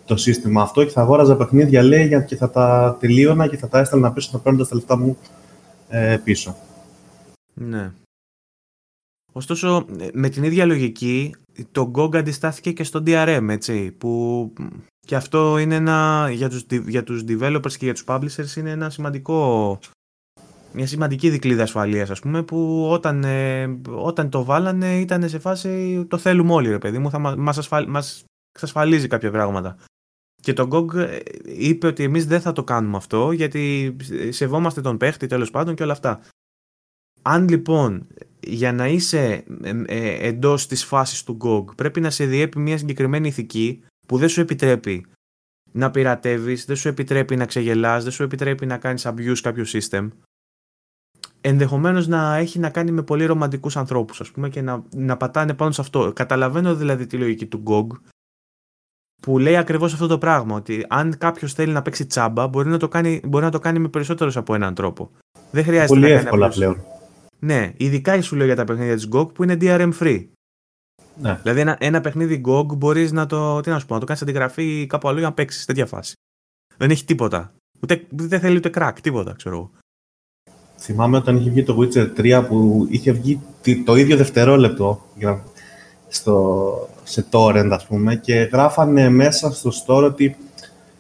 [SPEAKER 2] το σύστημα αυτό και θα αγόραζα παιχνίδια, λέει, και θα τα τελείωνα και θα τα έστελνα πίσω, θα παίρνω τα λεφτά μου ε, πίσω.
[SPEAKER 1] Ναι. Ωστόσο, με την ίδια λογική, το GOG αντιστάθηκε και στο DRM, έτσι, που και αυτό είναι ένα, για τους, για τους developers και για τους publishers είναι ένα σημαντικό μια σημαντική δικλίδα ασφαλείας, ας πούμε, που όταν, ε, όταν το βάλανε ήταν σε φάση το θέλουμε όλοι, ρε παιδί μου, θα μας, ασφαλ, μας εξασφαλίζει κάποια πράγματα. Και το GOG ε, είπε ότι εμείς δεν θα το κάνουμε αυτό, γιατί σεβόμαστε τον παίχτη τέλος πάντων και όλα αυτά. Αν λοιπόν για να είσαι ε, ε, εντός της φάσης του GOG πρέπει να σε διέπει μια συγκεκριμένη ηθική που δεν σου επιτρέπει να πειρατεύεις, δεν σου επιτρέπει να ξεγελάς, δεν σου επιτρέπει να κάνεις abuse κάποιο system, ενδεχομένως να έχει να κάνει με πολύ ρομαντικούς ανθρώπους, ας πούμε, και να, να πατάνε πάνω σε αυτό. Καταλαβαίνω δηλαδή τη λογική του GOG που λέει ακριβώς αυτό το πράγμα. Ότι αν κάποιος θέλει να παίξει τσάμπα, μπορεί να το κάνει, μπορεί να το κάνει με περισσότερους από έναν τρόπο. Δεν χρειάζεται
[SPEAKER 2] πολύ
[SPEAKER 1] να
[SPEAKER 2] κάνει εύκολα πλέον.
[SPEAKER 1] Ναι, ειδικά σου λέω για τα παιχνίδια της GOG που είναι DRM free. Ναι. Δηλαδή ένα, ένα παιχνίδι GOG μπορείς να το, τι να σου πω, να το κάνεις αντιγραφή κάπου αλλού για να παίξεις. Τέτοια φάση. Δεν έχει τίποτα. Ούτε, δεν θέλει ούτε crack, τίποτα, ξέρω εγώ.
[SPEAKER 2] Θυμάμαι όταν είχε βγει το Witcher 3 που είχε βγει το ίδιο δευτερόλεπτο στο, σε torrent, ας πούμε, και γράφανε μέσα στο store ότι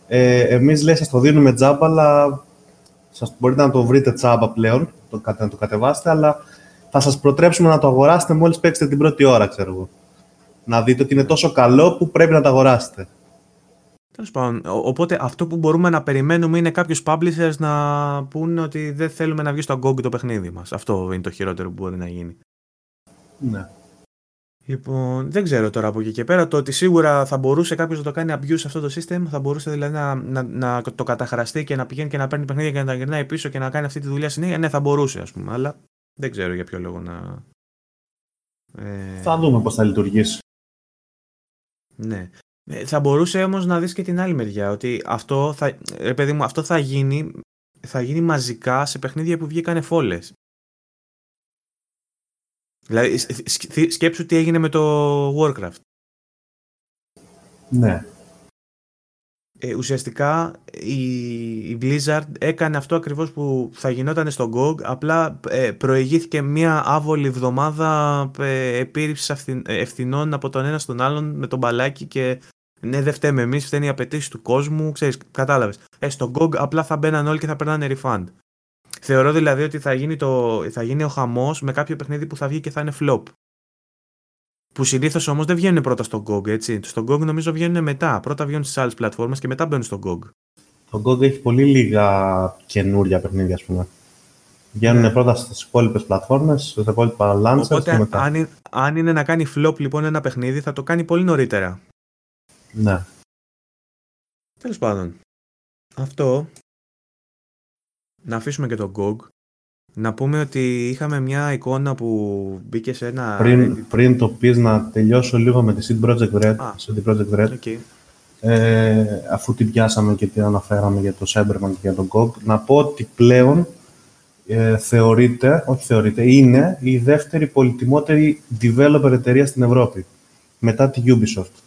[SPEAKER 2] ε, εμείς λέει σας το δίνουμε τζάμπα, αλλά σας, μπορείτε να το βρείτε τσάμπα πλέον, το, να το κατεβάσετε, αλλά θα σας προτρέψουμε να το αγοράσετε μόλις παίξετε την πρώτη ώρα, ξέρω εγώ. Να δείτε ότι είναι τόσο καλό που πρέπει να το αγοράσετε.
[SPEAKER 1] Τέλος πάντων. Οπότε αυτό που μπορούμε να περιμένουμε είναι κάποιους publishers να πούνε ότι δεν θέλουμε να βγει στο GOG το παιχνίδι μας. Αυτό είναι το χειρότερο που μπορεί να γίνει.
[SPEAKER 2] Ναι.
[SPEAKER 1] Λοιπόν, δεν ξέρω τώρα από εκεί και πέρα. Το ότι σίγουρα θα μπορούσε κάποιος να το κάνει abuse αυτό το system, θα μπορούσε δηλαδή να, να, να το καταχραστεί και να πηγαίνει και να παίρνει παιχνίδια και να τα γυρνάει πίσω και να κάνει αυτή τη δουλειά συνέχεια. Ναι, θα μπορούσε, ας πούμε, αλλά δεν ξέρω για ποιο λόγο να.
[SPEAKER 2] Ε... Θα δούμε πώς θα λειτουργήσει.
[SPEAKER 1] Ναι. Ε, θα μπορούσε όμως να δεις και την άλλη μεριά, ότι αυτό θα, ρε παιδί μου, αυτό θα γίνει, θα γίνει μαζικά σε παιχνίδια που βγήκανε φόλες. Δηλαδή, σκέψου τι έγινε με το Warcraft.
[SPEAKER 2] Ναι.
[SPEAKER 1] Ε, ουσιαστικά η, Blizzard έκανε αυτό ακριβώς που θα γινόταν στο GOG, απλά ε, προηγήθηκε μια άβολη εβδομάδα ε, ευθυνών από τον ένα στον άλλον με τον μπαλάκι και ναι, δεν φταίμε εμείς, φταίνει οι απαιτήσει του κόσμου. Ξέρεις, κατάλαβες. Ε, στο GOG απλά θα μπαίναν όλοι και θα περνάνε refund. Θεωρώ δηλαδή ότι θα γίνει, το, θα γίνει ο χαμός με κάποιο παιχνίδι που θα βγει και θα είναι flop. Που συνήθως όμως δεν βγαίνουν πρώτα στο GOG, έτσι. Στο GOG νομίζω βγαίνουν μετά. Πρώτα βγαίνουν στις άλλες πλατφόρμες και μετά μπαίνουν στο GOG.
[SPEAKER 2] Το GOG έχει πολύ λίγα καινούρια παιχνίδια, ας πούμε. Βγαίνουν ναι. πρώτα στις υπόλοιπες πλατφόρμες, στα υπόλοιπα launchers Οπότε, και μετά.
[SPEAKER 1] Αν, αν είναι να κάνει flop λοιπόν ένα παιχνίδι, θα το κάνει πολύ νωρίτερα.
[SPEAKER 2] Ναι.
[SPEAKER 1] Τέλος πάντων. Αυτό. Να αφήσουμε και τον GOG. Να πούμε ότι είχαμε μια εικόνα που μπήκε σε ένα...
[SPEAKER 2] Πριν, πριν το πεις να τελειώσω λίγο με τη CD Projekt Red, ah, CD Projekt Red okay. ε, αφού την πιάσαμε και την αναφέραμε για το Cyberman και για τον GOG, να πω ότι πλέον ε, θεωρείται, όχι θεωρείται, είναι η δεύτερη πολυτιμότερη developer εταιρεία στην Ευρώπη, μετά τη Ubisoft.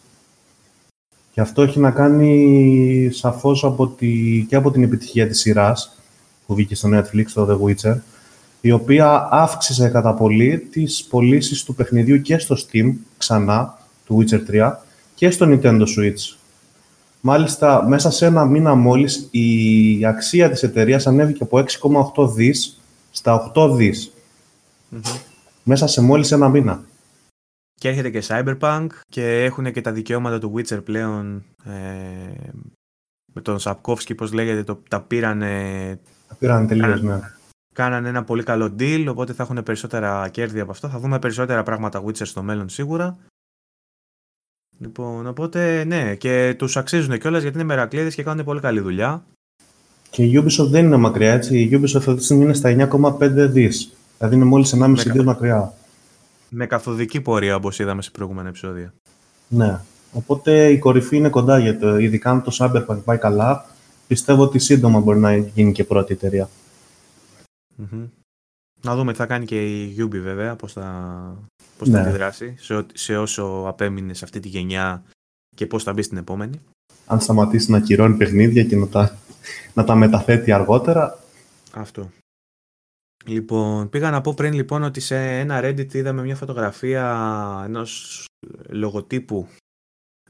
[SPEAKER 2] Και αυτό έχει να κάνει σαφώς από τη, και από την επιτυχία της σειράς που βγήκε στο Netflix, το The Witcher, η οποία αύξησε κατά πολύ τις πωλήσεις του παιχνιδιού και στο Steam, ξανά, του Witcher 3, και στο Nintendo Switch. Μάλιστα, μέσα σε ένα μήνα μόλις, η αξία της εταιρείας ανέβηκε από 6,8 δις στα 8 δις. Μέσα σε μόλις ένα μήνα.
[SPEAKER 1] Και έρχεται και Cyberpunk και έχουν και τα δικαιώματα του Witcher πλέον ε, με τον Σαπκόφσκι, πώς λέγεται, το, τα πήρανε...
[SPEAKER 2] Τα πήρανε τελείως, ναι.
[SPEAKER 1] Κάνανε ένα πολύ καλό deal, οπότε θα έχουν περισσότερα κέρδη από αυτό. Θα δούμε περισσότερα πράγματα Witcher στο μέλλον σίγουρα. Λοιπόν, οπότε ναι, και τους αξίζουν κιόλας γιατί είναι μερακλείδες και κάνουν πολύ καλή δουλειά.
[SPEAKER 2] Και η Ubisoft δεν είναι μακριά, έτσι. Η Ubisoft αυτή τη στιγμή είναι στα 9,5 δις. Δηλαδή είναι μόλις 1,5 δις μακριά.
[SPEAKER 1] Με καθοδική πορεία, όπως είδαμε σε προηγούμενα επεισόδια.
[SPEAKER 2] Ναι. Οπότε η κορυφή είναι κοντά, γιατί ειδικά αν το Cyberpunk πάει καλά, πιστεύω ότι σύντομα μπορεί να γίνει και πρώτη εταιρεία.
[SPEAKER 1] Mm-hmm. Να δούμε τι θα κάνει και η Ubi βέβαια, πώς θα, πώς ναι. θα αντιδράσει σε, σε όσο απέμεινε σε αυτή τη γενιά και πώς θα μπει στην επόμενη.
[SPEAKER 2] Αν σταματήσει να κυρώνει παιχνίδια και να τα, να τα μεταθέτει αργότερα.
[SPEAKER 1] Αυτό. Λοιπόν, πήγα να πω πριν λοιπόν ότι σε ένα Reddit είδαμε μια φωτογραφία ενός λογοτύπου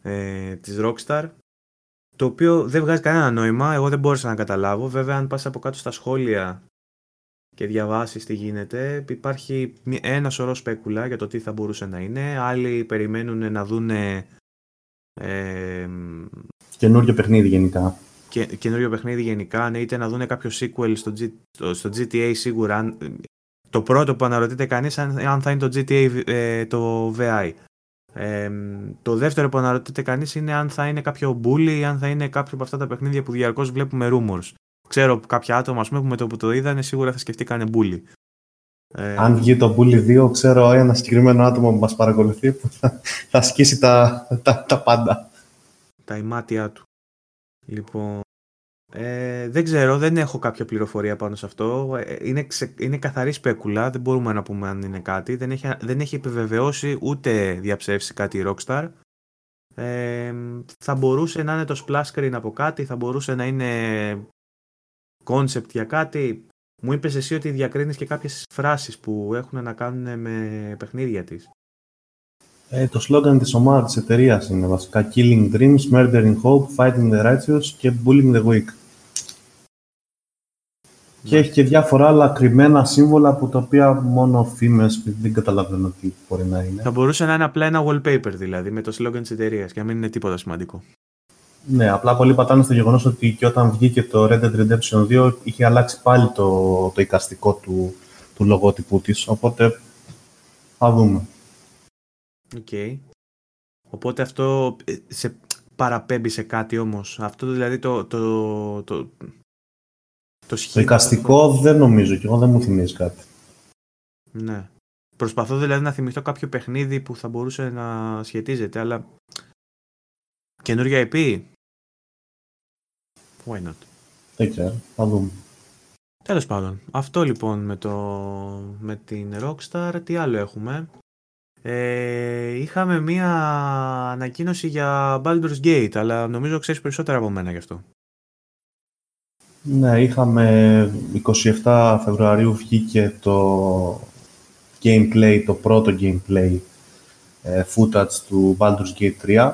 [SPEAKER 1] ε, της Rockstar το οποίο δεν βγάζει κανένα νόημα, εγώ δεν μπόρεσα να καταλάβω. Βέβαια, αν πας από κάτω στα σχόλια και διαβάσεις τι γίνεται, υπάρχει ένα σωρό σπέκουλα για το τι θα μπορούσε να είναι. Άλλοι περιμένουν να δουν
[SPEAKER 2] ε, καινούριο παιχνίδι γενικά.
[SPEAKER 1] Και, καινούριο παιχνίδι γενικά, ναι, είτε να δουν κάποιο sequel στο, G, στο GTA σίγουρα. το πρώτο που αναρωτείται κανείς αν, θα είναι το GTA ε, το VI. Ε, το δεύτερο που αναρωτείται κανείς είναι αν θα είναι κάποιο bully ή αν θα είναι κάποιο από αυτά τα παιχνίδια που διαρκώς βλέπουμε rumors ξέρω κάποια άτομα πούμε, που με το που το είδανε σίγουρα θα σκεφτήκανε μπούλι.
[SPEAKER 2] Ε, Αν βγει το Bully 2, ξέρω ένα συγκεκριμένο άτομο που μας παρακολουθεί που θα, θα σκίσει τα, τα, τα πάντα.
[SPEAKER 1] Τα ιμάτια του. Λοιπόν, ε, δεν ξέρω, δεν έχω κάποια πληροφορία πάνω σε αυτό. Ε, είναι, είναι καθαρή σπέκουλα, δεν μπορούμε να πούμε αν είναι κάτι. Δεν έχει, δεν έχει επιβεβαιώσει ούτε διαψεύσει κάτι η Rockstar. Ε, θα μπορούσε να είναι το splash screen από κάτι, θα μπορούσε να είναι concept για κάτι. Μου είπες εσύ ότι διακρίνεις και κάποιες φράσεις που έχουν να κάνουν με παιχνίδια της.
[SPEAKER 2] Ε, το σλόγγαν της ομάδας της εταιρείας είναι βασικά Killing Dreams, Murdering Hope, Fighting the Righteous και Bullying the Weak. Και έχει και διάφορα άλλα κρυμμένα σύμβολα από τα οποία μόνο φήμες δεν καταλαβαίνω τι μπορεί να είναι.
[SPEAKER 1] Θα μπορούσε να είναι απλά ένα wallpaper δηλαδή με το slogan της εταιρείας και να μην είναι τίποτα σημαντικό.
[SPEAKER 2] Ναι, απλά πολλοί πατάνε στο γεγονός ότι και όταν βγήκε το Red Dead Redemption 2 είχε αλλάξει πάλι το, το εικαστικό του, του λογότυπου της. Οπότε θα δούμε.
[SPEAKER 1] Okay. Okay. Οπότε αυτό ε, σε παραπέμπει σε κάτι όμως. Αυτό δηλαδή το, το, το,
[SPEAKER 2] το, το εικαστικό δεν νομίζω και εγώ δεν μου θυμίζει κάτι.
[SPEAKER 1] Ναι. Προσπαθώ δηλαδή να θυμηθώ κάποιο παιχνίδι που θα μπορούσε να σχετίζεται, αλλά καινούργια EP Why not;
[SPEAKER 2] Δεν ξέρω, θα δούμε.
[SPEAKER 1] Τέλος πάντων, αυτό λοιπόν με, το, με την Rockstar, τι άλλο έχουμε; Ε, είχαμε μία ανακοίνωση για Baldur's Gate, αλλά νομίζω ξέρεις περισσότερα από μένα γι' αυτό.
[SPEAKER 2] Ναι, είχαμε 27 Φεβρουαρίου βγήκε το gameplay, το πρώτο gameplay ε, footage του Baldur's Gate 3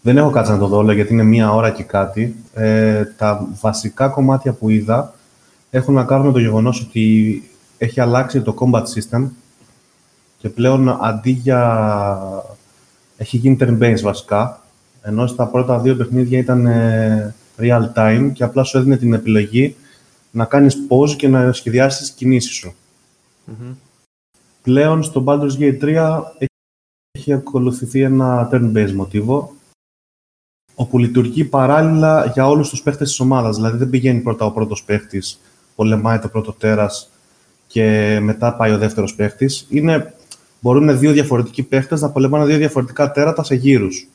[SPEAKER 2] δεν έχω κάτσει να το δω όλο γιατί είναι μία ώρα και κάτι. Ε, τα βασικά κομμάτια που είδα έχουν να κάνουν με το γεγονός ότι έχει αλλάξει το combat system και πλέον αντί για... έχει γίνει turn-based βασικά, ενώ στα πρώτα δύο παιχνίδια ήταν ε, real time και απλά σου έδινε την επιλογή να κάνεις pause και να σχεδιάσεις τις κινήσεις σου. Πλέον στο Baldur's Gate 3 έχει ακολουθηθεί ένα turn-based μοτίβο όπου λειτουργεί παράλληλα για όλους τους παίχτες της ομάδας. Δηλαδή δεν πηγαίνει πρώτα ο πρώτος παίχτης, πολεμάει το πρώτο τέρας και μετά πάει ο δεύτερος παίχτης. Μπορούν δύο διαφορετικοί παίχτες να πολεμάνε δύο διαφορετικά τέρατα σε γύρους.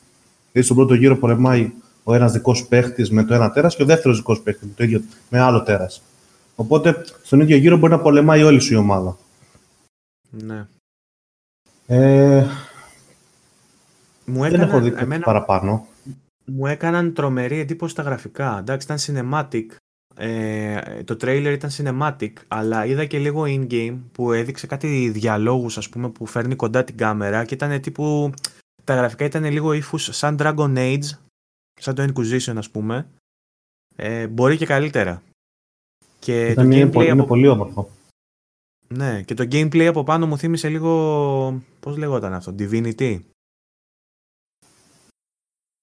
[SPEAKER 2] Δηλαδή στον πρώτο γύρο πολεμάει ο ένας δικός παίχτης με το ένα τέρας και ο δεύτερος δικός παίχτης με, με άλλο τέρας. Οπότε στον ίδιο γύρο μπορεί να πολεμάει όλη σου η ομάδα.
[SPEAKER 1] Ναι.
[SPEAKER 2] Ε, Μου έκανε, δεν έχω δει εμένα... παραπάνω.
[SPEAKER 1] Μου έκαναν τρομερή εντύπωση τα γραφικά. Εντάξει, ήταν cinematic. Ε, το trailer ήταν cinematic, αλλά είδα και λίγο in-game που έδειξε κάτι διαλόγους ας πούμε που φέρνει κοντά την κάμερα και ήταν τύπου τα γραφικά ήταν λίγο ύφους σαν Dragon Age, σαν το Inquisition ας πούμε. Ε, μπορεί και καλύτερα.
[SPEAKER 2] Και ήταν το είναι, πολύ, από... είναι πολύ όμορφο.
[SPEAKER 1] Ναι, και το gameplay από πάνω μου θύμισε λίγο, πώς λεγόταν αυτό, Divinity.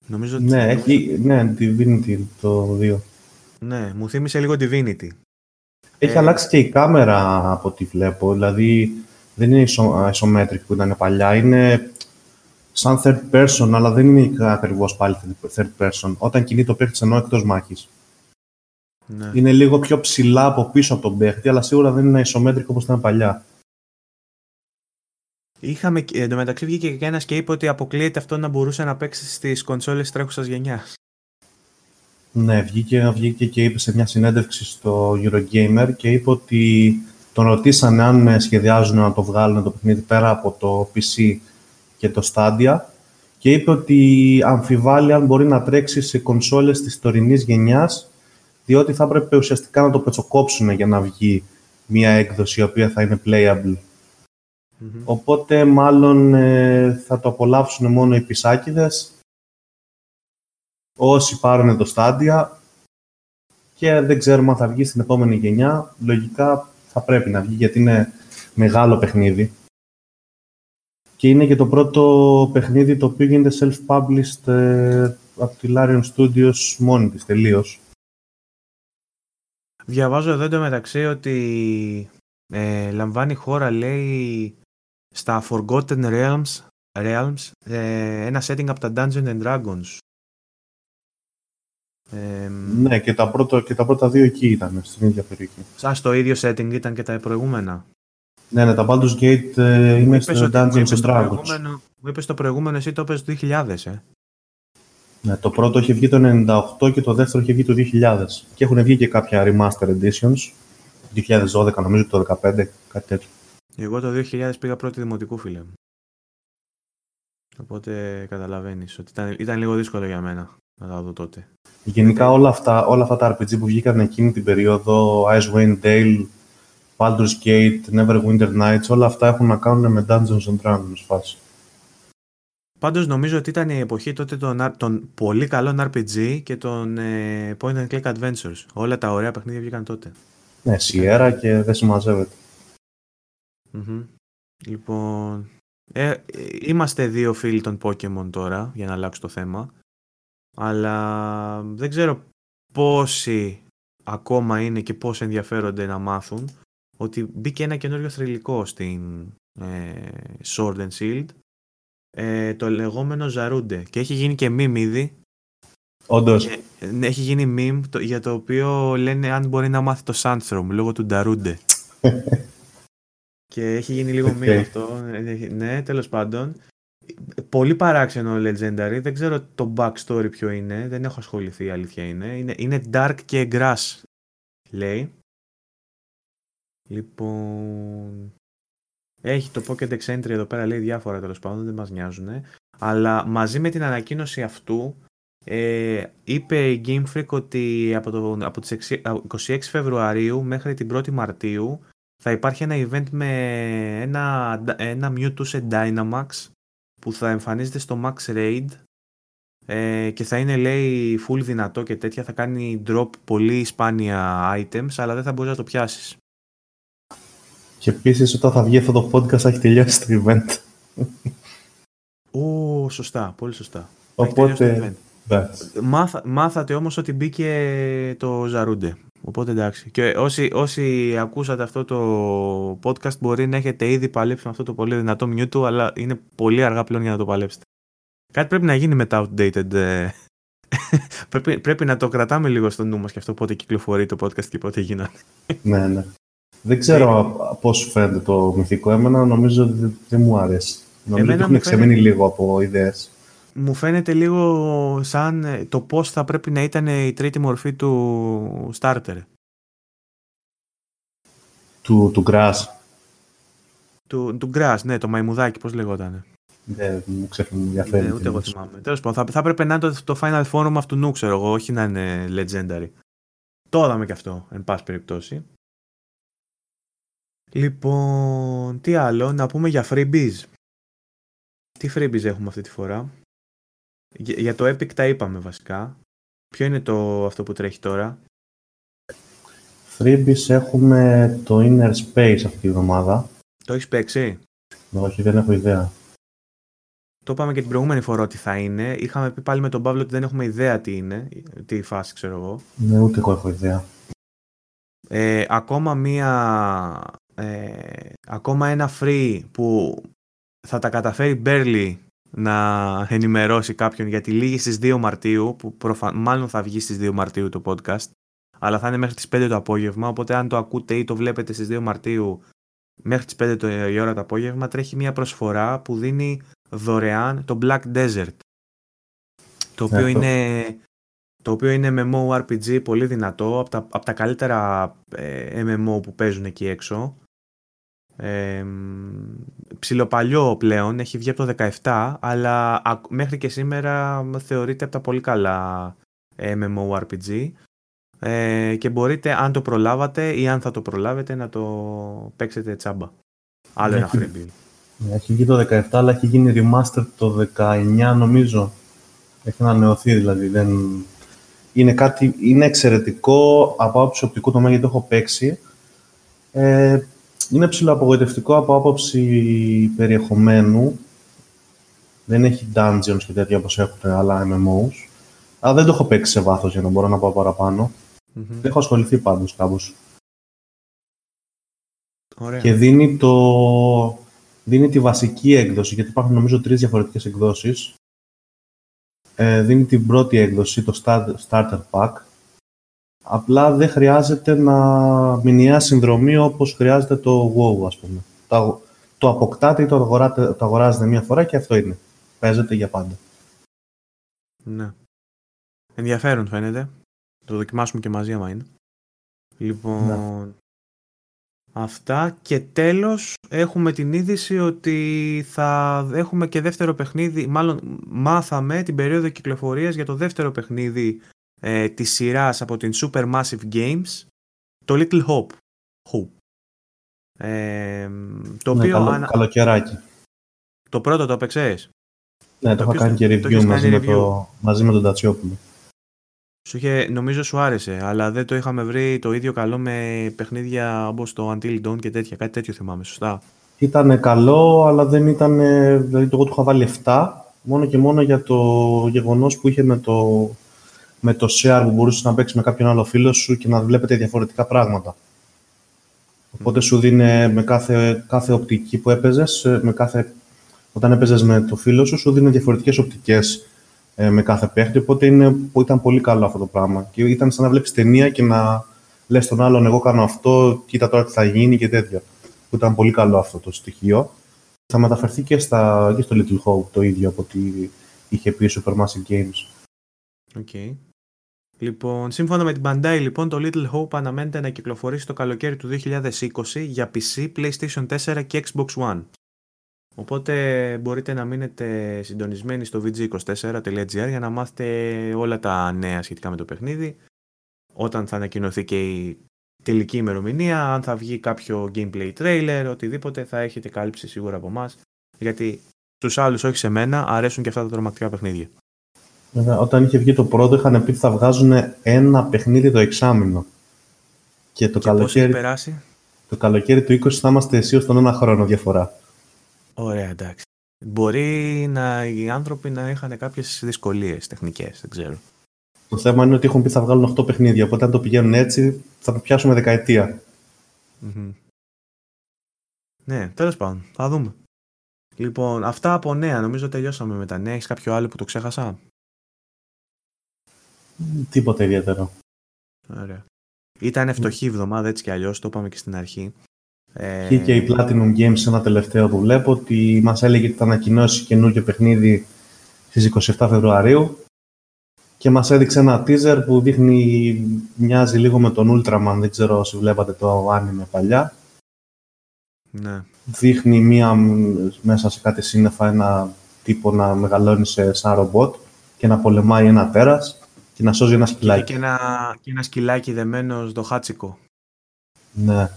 [SPEAKER 2] Νομίζω ότι... Ναι, έχει, ναι, Divinity το 2.
[SPEAKER 1] Ναι, μου θύμισε λίγο Divinity.
[SPEAKER 2] Έχει ε... αλλάξει και η κάμερα από ό,τι βλέπω, δηλαδή δεν είναι isometric που ήταν παλιά, είναι σαν third person, αλλά δεν είναι ακριβώς πάλι third person. Όταν κινεί το παίχτη ενώ εκτός μάχης. Ναι. Είναι λίγο πιο ψηλά από πίσω από τον παίχτη, αλλά σίγουρα δεν είναι ισομέτρικο όπως ήταν παλιά.
[SPEAKER 1] Είχαμε, εν τω μεταξύ βγήκε και ένας και είπε ότι αποκλείεται αυτό να μπορούσε να παίξει στις κονσόλες τρέχουσας γενιάς.
[SPEAKER 2] Ναι, βγήκε, βγήκε και είπε σε μια συνέντευξη στο Eurogamer και είπε ότι τον ρωτήσανε αν σχεδιάζουν να το βγάλουν το παιχνίδι πέρα από το PC και το Stadia και είπε ότι αμφιβάλλει αν μπορεί να τρέξει σε κονσόλες της τωρινής γενιάς διότι θα έπρεπε ουσιαστικά να το πετσοκόψουν για να βγει μια έκδοση η οποία θα είναι playable. Οπότε μάλλον ε, θα το απολαύσουν μόνο οι πισάκιδες όσοι πάρουν το Stadia και δεν ξέρουμε αν θα βγει στην επόμενη γενιά. Λογικά θα πρέπει να βγει γιατί είναι μεγάλο παιχνίδι και είναι και το πρώτο παιχνίδι το οποίο γίνεται self-published ε, από τη Larian Studios μόνη της τελείως.
[SPEAKER 1] Διαβάζω εδώ μεταξύ ότι ε, λαμβάνει χώρα λέει στα Forgotten Realms, Realms ε, ένα setting από τα Dungeons and Dragons.
[SPEAKER 2] Ναι, και τα, πρώτα, και τα πρώτα δύο εκεί ήταν, στην ίδια περιοχή.
[SPEAKER 1] Σαν στο ίδιο setting ήταν και τα προηγούμενα.
[SPEAKER 2] Ναι, ναι, τα Baldur's Gate ε, είναι στο Dungeons and Dragons.
[SPEAKER 1] Μου είπες το προηγούμενο, εσύ το είπες το 2000, ε.
[SPEAKER 2] Ναι, το πρώτο είχε βγει το 98 και το δεύτερο είχε βγει το 2000. Και έχουν βγει και κάποια remaster editions. 2012 νομίζω, το 2015, κάτι τέτοιο.
[SPEAKER 1] Εγώ το 2000 πήγα πρώτη δημοτικού, φίλε Οπότε καταλαβαίνεις ότι ήταν, ήταν λίγο δύσκολο για μένα να τα δω τότε.
[SPEAKER 2] Γενικά όλα αυτά, όλα αυτά τα RPG που βγήκαν εκείνη την περίοδο, Icewind Dale, Baldur's Gate, Neverwinter Nights, όλα αυτά έχουν να κάνουν με Dungeons and Dragons φάση.
[SPEAKER 1] Πάντως νομίζω ότι ήταν η εποχή τότε των, των πολύ καλών RPG και των ε, Point and Click Adventures. Όλα τα ωραία παιχνίδια βγήκαν τότε.
[SPEAKER 2] Ναι, Sierra και δεν συμμαζεύεται.
[SPEAKER 1] Λοιπόν, ε, είμαστε δύο φίλοι των Pokemon τώρα, για να αλλάξω το θέμα. Αλλά δεν ξέρω πόσοι ακόμα είναι και πόσοι ενδιαφέρονται να μάθουν ότι μπήκε ένα καινούριο θρηλυκό στην ε, Sword and Shield ε, το λεγόμενο Ζαρούντε και έχει γίνει και meme ήδη
[SPEAKER 2] Όντως.
[SPEAKER 1] Ναι, έχει γίνει meme για το οποίο λένε αν μπορεί να μάθει το Sandstrom λόγω του Νταρούντε και έχει γίνει λίγο okay. meme αυτό ναι τέλος πάντων πολύ παράξενο Legendary δεν ξέρω το backstory ποιο είναι δεν έχω ασχοληθεί η αλήθεια είναι είναι, είναι dark και grass λέει Λοιπόν. Έχει το Pocket Entry εδώ πέρα, λέει διάφορα τέλος πάντων, δεν μας νοιάζουν. Αλλά μαζί με την ανακοίνωση αυτού, ε, είπε η Game Freak ότι από, το, από τις 26 Φεβρουαρίου μέχρι την 1η Μαρτίου θα υπάρχει ένα event με ένα, ένα Mewtwo σε Dynamax που θα εμφανίζεται στο Max Raid ε, και θα είναι λέει full δυνατό και τέτοια θα κάνει drop πολύ σπάνια items αλλά δεν θα μπορείς να το πιάσεις.
[SPEAKER 2] Και επίσης όταν θα βγει αυτό το podcast θα έχει τελειώσει το event.
[SPEAKER 1] Ω, σωστά, πολύ σωστά.
[SPEAKER 2] Οπότε.
[SPEAKER 1] Μάθα, μάθατε όμως ότι μπήκε το Ζαρούντε. Οπότε εντάξει. Και όσοι, όσοι ακούσατε αυτό το podcast μπορεί να έχετε ήδη παλέψει με αυτό το πολύ δυνατό Mewtwo, αλλά είναι πολύ αργά πλέον για να το παλέψετε. Κάτι πρέπει να γίνει με τα outdated. Ε. πρέπει, πρέπει να το κρατάμε λίγο στο νου μας και αυτό πότε κυκλοφορεί το podcast και πότε γίνανε.
[SPEAKER 2] ναι, ναι. Δεν ξέρω ναι. πώς φαίνεται το μυθικό. Εμένα νομίζω ότι δεν μου αρέσει. Νομίζω ότι έχουν εξεμείνει λίγο από ιδέες.
[SPEAKER 1] Μου φαίνεται λίγο σαν ε, το πώς θα πρέπει να ήταν η τρίτη μορφή του starter.
[SPEAKER 2] Του, του Grass.
[SPEAKER 1] Του, του Grass, ναι, το μαϊμουδάκι, πώς λεγόταν.
[SPEAKER 2] Δεν μου ξέφυγε, μου ενδιαφέρει.
[SPEAKER 1] Ναι, ούτε εγώ θυμάμαι. Τέλος πάντων, θα, θα έπρεπε να είναι το, το Final Forum αυτού νου, ξέρω εγώ, όχι να είναι Legendary. Το είδαμε και αυτό, εν πάση περιπτώσει. Λοιπόν, τι άλλο, να πούμε για freebies. Τι freebies έχουμε αυτή τη φορά; Για, για το Epic τα είπαμε βασικά. Ποιο είναι το αυτό που τρέχει τώρα;
[SPEAKER 2] Freebies έχουμε το Inner Space αυτή τη βδομάδα.
[SPEAKER 1] Το έχεις παίξει;
[SPEAKER 2] Όχι, δεν έχω ιδέα.
[SPEAKER 1] Το είπαμε και την προηγούμενη φορά ότι θα είναι. Είχαμε πει πάλι με τον Παύλο ότι δεν έχουμε ιδέα τι είναι, τι φάση ξέρω εγώ.
[SPEAKER 2] Ναι, ούτε εγώ έχω ιδέα.
[SPEAKER 1] Ε, ακόμα μία... Ε, ακόμα ένα free που θα τα καταφέρει barely να ενημερώσει κάποιον γιατί λήγει στις 2 Μαρτίου, που προφα... μάλλον θα βγει στις 2 Μαρτίου το podcast, αλλά θα είναι μέχρι τις 5 το απόγευμα, οπότε αν το ακούτε ή το βλέπετε στις 2 Μαρτίου μέχρι τις 5 το, η ώρα το απόγευμα, τρέχει μια προσφορά που δίνει δωρεάν το Black Desert. Το οποίο, είναι, το οποίο είναι MMORPG πολύ δυνατό, από τα, από τα καλύτερα ε, MMO που παίζουν εκεί έξω. Ε, ψιλοπαλιό πλέον, έχει βγει από το 17, αλλά μέχρι και σήμερα θεωρείται από τα πολύ καλά MMORPG ε, και μπορείτε αν το προλάβατε ή αν θα το προλάβετε να το παίξετε τσάμπα. Άλλο ένα freebie.
[SPEAKER 2] Ναι, έχει βγει το 17, αλλά έχει γίνει remaster το 19 νομίζω. Έχει ανανεωθεί δηλαδή. Δεν... Είναι, κάτι, είναι εξαιρετικό από άποψη οπτικού τομέα γιατί το έχω παίξει. Ε, είναι ψηλοαπογοητευτικό από άποψη περιεχομένου. Δεν έχει dungeons και τέτοια όπως έχουν άλλα MMOs. Αλλά δεν το έχω παίξει σε βάθος για να μπορώ να πάω παραπάνω. Mm-hmm. Έχω ασχοληθεί πάντως κάπως.
[SPEAKER 1] Ωραία.
[SPEAKER 2] Και δίνει το, δίνει τη βασική έκδοση, γιατί υπάρχουν νομίζω τρεις διαφορετικές εκδόσεις. Ε, δίνει την πρώτη έκδοση, το Starter Pack. Απλά δεν χρειάζεται να μηνιαία συνδρομή όπως χρειάζεται το WoW, ας πούμε. Το, το αποκτάτε ή το, αγοράτε, το αγοράζετε μία φορά και αυτό είναι. Παίζεται για πάντα.
[SPEAKER 1] Ναι. Ενδιαφέρον φαίνεται. Το δοκιμάσουμε και μαζί άμα είναι. Λοιπόν, ναι. Αυτά και τέλος έχουμε την είδηση ότι θα έχουμε και δεύτερο παιχνίδι, μάλλον μάθαμε την περίοδο κυκλοφορίας για το δεύτερο παιχνίδι ε, της σειράς από την Supermassive Games, το Little Hope. Hope. Ε, το
[SPEAKER 2] ναι, οποίο καλό, ανα... καλοκαιράκι.
[SPEAKER 1] Το πρώτο το έπαιξες;
[SPEAKER 2] Ναι, το, το είχα κάνει και review, μαζί, Με το, μαζί με τον Τατσιόπουλο.
[SPEAKER 1] Σου είχε, νομίζω σου άρεσε, αλλά δεν το είχαμε βρει το ίδιο καλό με παιχνίδια όπως το Until Dawn και τέτοια. Κάτι τέτοιο θυμάμαι, σωστά;
[SPEAKER 2] Ήταν καλό, αλλά δεν ήταν. Δηλαδή, το εγώ του είχα βάλει 7, μόνο και μόνο για το γεγονός που είχε με το, με το share που μπορούσες να παίξεις με κάποιον άλλο φίλο σου και να βλέπετε διαφορετικά πράγματα. Οπότε σου δίνει με κάθε, κάθε οπτική που έπαιζες, με κάθε, όταν έπαιζες με το φίλο σου, σου δίνει διαφορετικές οπτικές ε, με κάθε παίχτη. Οπότε είναι, ήταν πολύ καλό αυτό το πράγμα. Και ήταν σαν να βλέπεις ταινία και να λες τον άλλον: Εγώ κάνω αυτό, κοίτα τώρα τι θα γίνει και τέτοια. Που ήταν πολύ καλό αυτό το στοιχείο. Θα μεταφερθεί και, στα, και στο Little Hope το ίδιο από ό,τι είχε πει η Supermassive Games.
[SPEAKER 1] Okay. Λοιπόν, σύμφωνα με την Bandai, λοιπόν, το Little Hope αναμένεται να κυκλοφορήσει το καλοκαίρι του 2020 για PC, PlayStation 4 και Xbox One. Οπότε μπορείτε να μείνετε συντονισμένοι στο vg24.gr για να μάθετε όλα τα νέα σχετικά με το παιχνίδι. Όταν θα ανακοινωθεί και η τελική ημερομηνία, αν θα βγει κάποιο gameplay trailer, οτιδήποτε θα έχετε κάλυψη σίγουρα από εμάς. Γιατί στους άλλους, όχι σε μένα, αρέσουν και αυτά τα τρομακτικά παιχνίδια.
[SPEAKER 2] Βέβαια, όταν είχε βγει το πρώτο, είχαν πει ότι θα βγάζουν ένα παιχνίδι το εξάμεινο. Και το, καλοκαίρι,
[SPEAKER 1] περάσει;
[SPEAKER 2] το καλοκαίρι του 20 θα είμαστε αισίω τον ένα χρόνο διαφορά.
[SPEAKER 1] Ωραία, εντάξει. Μπορεί να, οι άνθρωποι να είχαν κάποιες δυσκολίες τεχνικές, δεν ξέρω.
[SPEAKER 2] Το θέμα είναι ότι έχουν πει θα βγάλουν 8 παιχνίδια. Οπότε αν το πηγαίνουν έτσι, θα το πιάσουμε δεκαετία.
[SPEAKER 1] Mm-hmm. Ναι, τέλος πάντων. Θα δούμε. Λοιπόν, αυτά από νέα. Νομίζω τελειώσαμε με τα νέα. Έχεις κάποιο άλλο που το ξέχασα;
[SPEAKER 2] Τίποτα ιδιαίτερο.
[SPEAKER 1] Ωραία. Ήταν φτωχή εβδομάδα έτσι κι αλλιώς, το είπαμε και στην αρχή.
[SPEAKER 2] Ε... Και η Platinum Games ένα τελευταίο που βλέπω ότι μας έλεγε ότι θα ανακοινώσει καινούργιο παιχνίδι στις 27 Φεβρουαρίου και μας έδειξε ένα teaser που δείχνει, μοιάζει λίγο με τον Ultraman, δεν ξέρω όσοι βλέπατε το anime παλιά.
[SPEAKER 1] Ναι.
[SPEAKER 2] δείχνει μία, μέσα σε κάτι σύννεφα ένα τύπο να μεγαλώνει σε σαν ρομπότ και να πολεμάει ένα τέρας και να σώζει ένα σκυλάκι.
[SPEAKER 1] Και ένα, και ένα σκυλάκι δεμένο στο χάτσικο.
[SPEAKER 2] Ναι.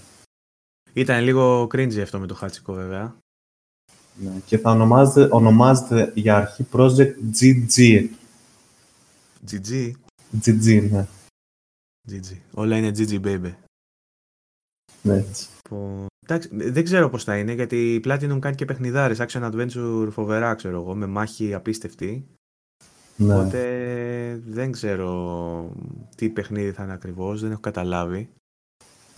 [SPEAKER 1] Ήταν λίγο cringy αυτό με το χάτσικο βέβαια.
[SPEAKER 2] ναι. Και θα ονομάζεται, ονομάζεται για αρχή project GG.
[SPEAKER 1] GG.
[SPEAKER 2] GG, ναι.
[SPEAKER 1] GG. Όλα είναι GG baby.
[SPEAKER 2] ναι έτσι.
[SPEAKER 1] Που- Εντάξει, δεν ξέρω πώς θα είναι, γιατί η Platinum κάνει και παιχνιδάρες, action adventure φοβερά, ξέρω εγώ, με μάχη απίστευτη.
[SPEAKER 2] Ναι.
[SPEAKER 1] Οπότε δεν ξέρω τι παιχνίδι θα είναι ακριβώς, δεν έχω καταλάβει.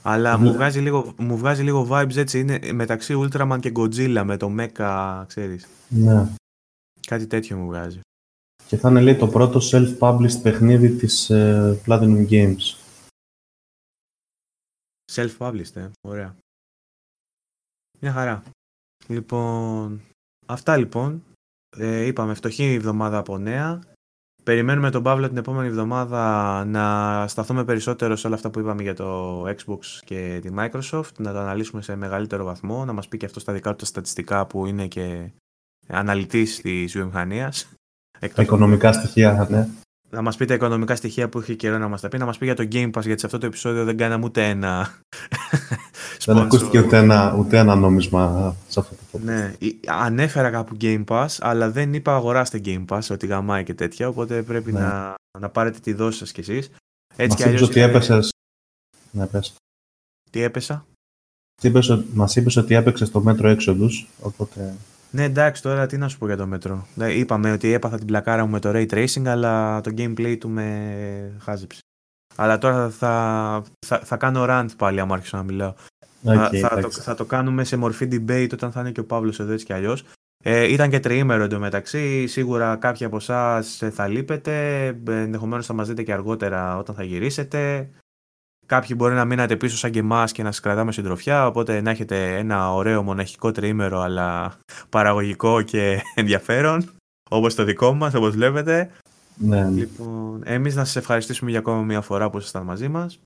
[SPEAKER 1] Αλλά
[SPEAKER 2] Ναι.
[SPEAKER 1] μου, βγάζει λίγο, μου βγάζει λίγο vibes έτσι, είναι μεταξύ Ultraman και Godzilla με το Mecha, ξέρεις.
[SPEAKER 2] ναι.
[SPEAKER 1] Κάτι τέτοιο μου βγάζει.
[SPEAKER 2] Και θα είναι λέει το πρώτο self-published παιχνίδι της ε, Platinum Games.
[SPEAKER 1] Self-published, ε. Ωραία. Μια χαρά. Λοιπόν, αυτά λοιπόν. Ε, είπαμε, φτωχή εβδομάδα από νέα. Περιμένουμε τον Παύλο την επόμενη εβδομάδα να σταθούμε περισσότερο σε όλα αυτά που είπαμε για το Xbox και τη Microsoft, να το αναλύσουμε σε μεγαλύτερο βαθμό, να μας πει και αυτό στα δικά του τα στατιστικά που είναι και αναλυτής της βιομηχανίας.
[SPEAKER 2] Τα
[SPEAKER 1] Εκτός
[SPEAKER 2] οικονομικά στοιχεία, ναι.
[SPEAKER 1] να μας πει τα οικονομικά στοιχεία που έχει καιρό να μας τα πει, να μας πει για το Game Pass, γιατί σε αυτό το επεισόδιο δεν κάναμε ούτε ένα
[SPEAKER 2] Δεν
[SPEAKER 1] sponsor.
[SPEAKER 2] ακούστηκε ούτε ένα, ούτε ένα νόμισμα σε αυτό το podcast.
[SPEAKER 1] Ναι, ή- ανέφερα κάπου Game Pass, αλλά δεν είπα αγοράστε Game Pass, ότι γαμάει και τέτοια, οπότε πρέπει
[SPEAKER 2] Ναι.
[SPEAKER 1] να, να πάρετε τη δόση σας κι εσείς. Έτσι
[SPEAKER 2] Μας
[SPEAKER 1] κι
[SPEAKER 2] είπες
[SPEAKER 1] αλλιώς
[SPEAKER 2] ότι
[SPEAKER 1] είναι-
[SPEAKER 2] έπεσες... Ναι, πες.
[SPEAKER 1] Τι έπεσα;
[SPEAKER 2] Τι είπες ότι- Μας είπες ότι έπαιξες το Metro Exodus, οπότε...
[SPEAKER 1] Ναι, εντάξει, τώρα τι να σου πω για το μέτρο. Ναι, είπαμε ότι έπαθα την πλακάρα μου με το Ray Tracing, αλλά το gameplay του με χάζεψε. Αλλά τώρα θα, θα, θα κάνω rant πάλι, άμα άρχισα να μιλάω. Θα-
[SPEAKER 2] Οκ,
[SPEAKER 1] θα, το,
[SPEAKER 2] εντάξει.
[SPEAKER 1] θα το κάνουμε σε μορφή debate όταν θα είναι και ο Παύλος εδώ έτσι κι αλλιώς. Ε, ήταν και τριήμερο εντωμεταξύ. Σίγουρα κάποιοι από εσάς θα λείπετε. Ενδεχομένως θα μας δείτε και αργότερα όταν θα γυρίσετε. Κάποιοι μπορεί να μείνατε πίσω σαν και εμάς και να σας κρατάμε συντροφιά. Οπότε να έχετε ένα ωραίο μοναχικό τριήμερο αλλά παραγωγικό και ενδιαφέρον. Όπως το δικό μας, όπως βλέπετε.
[SPEAKER 2] Ναι, ναι.
[SPEAKER 1] Λοιπόν, εμείς να σας ευχαριστήσουμε για ακόμα μια φορά που ήσασταν μαζί μας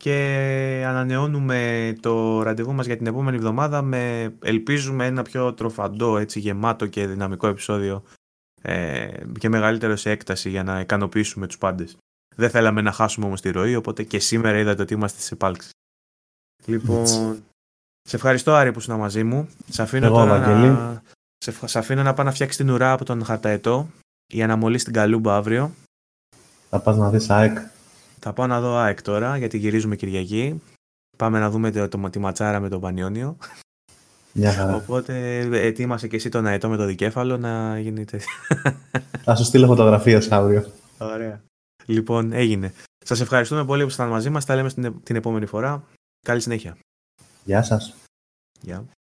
[SPEAKER 1] και ανανεώνουμε το ραντεβού μας για την επόμενη εβδομάδα με ελπίζουμε ένα πιο τροφαντό, έτσι γεμάτο και δυναμικό επεισόδιο ε, και μεγαλύτερο σε έκταση για να ικανοποιήσουμε τους πάντες. Δεν θέλαμε να χάσουμε όμως τη ροή, οπότε και σήμερα είδατε ότι είμαστε σε επάλξη. Λοιπόν,
[SPEAKER 2] Έτσι.
[SPEAKER 1] σε ευχαριστώ Άρη που ήσουν μαζί μου. Σε αφήνω
[SPEAKER 2] Εγώ,
[SPEAKER 1] τώρα
[SPEAKER 2] Βαγγέλη.
[SPEAKER 1] να... Σε, ευχ- σε αφήνω να πάω να φτιάξει την ουρά από τον Χαρταετό για να μολύσει την καλούμπα αύριο.
[SPEAKER 2] Θα πας να δεις ΑΕΚ.
[SPEAKER 1] Θα πάω να δω ΑΕΚ τώρα γιατί γυρίζουμε Κυριακή. Πάμε να δούμε το, το, τη ματσάρα με τον Πανιόνιο.
[SPEAKER 2] Μια χαρά.
[SPEAKER 1] Οπότε ετοίμασε και εσύ τον αετό με το δικέφαλο να γίνει τέτοιο.
[SPEAKER 2] Θα σου στείλω φωτογραφίες αύριο.
[SPEAKER 1] Ωραία. Λοιπόν, έγινε. Σας ευχαριστούμε πολύ που ήσασταν μαζί μας. Τα λέμε στην, την επόμενη φορά. Καλή συνέχεια.
[SPEAKER 2] Γεια σας.
[SPEAKER 1] Γεια.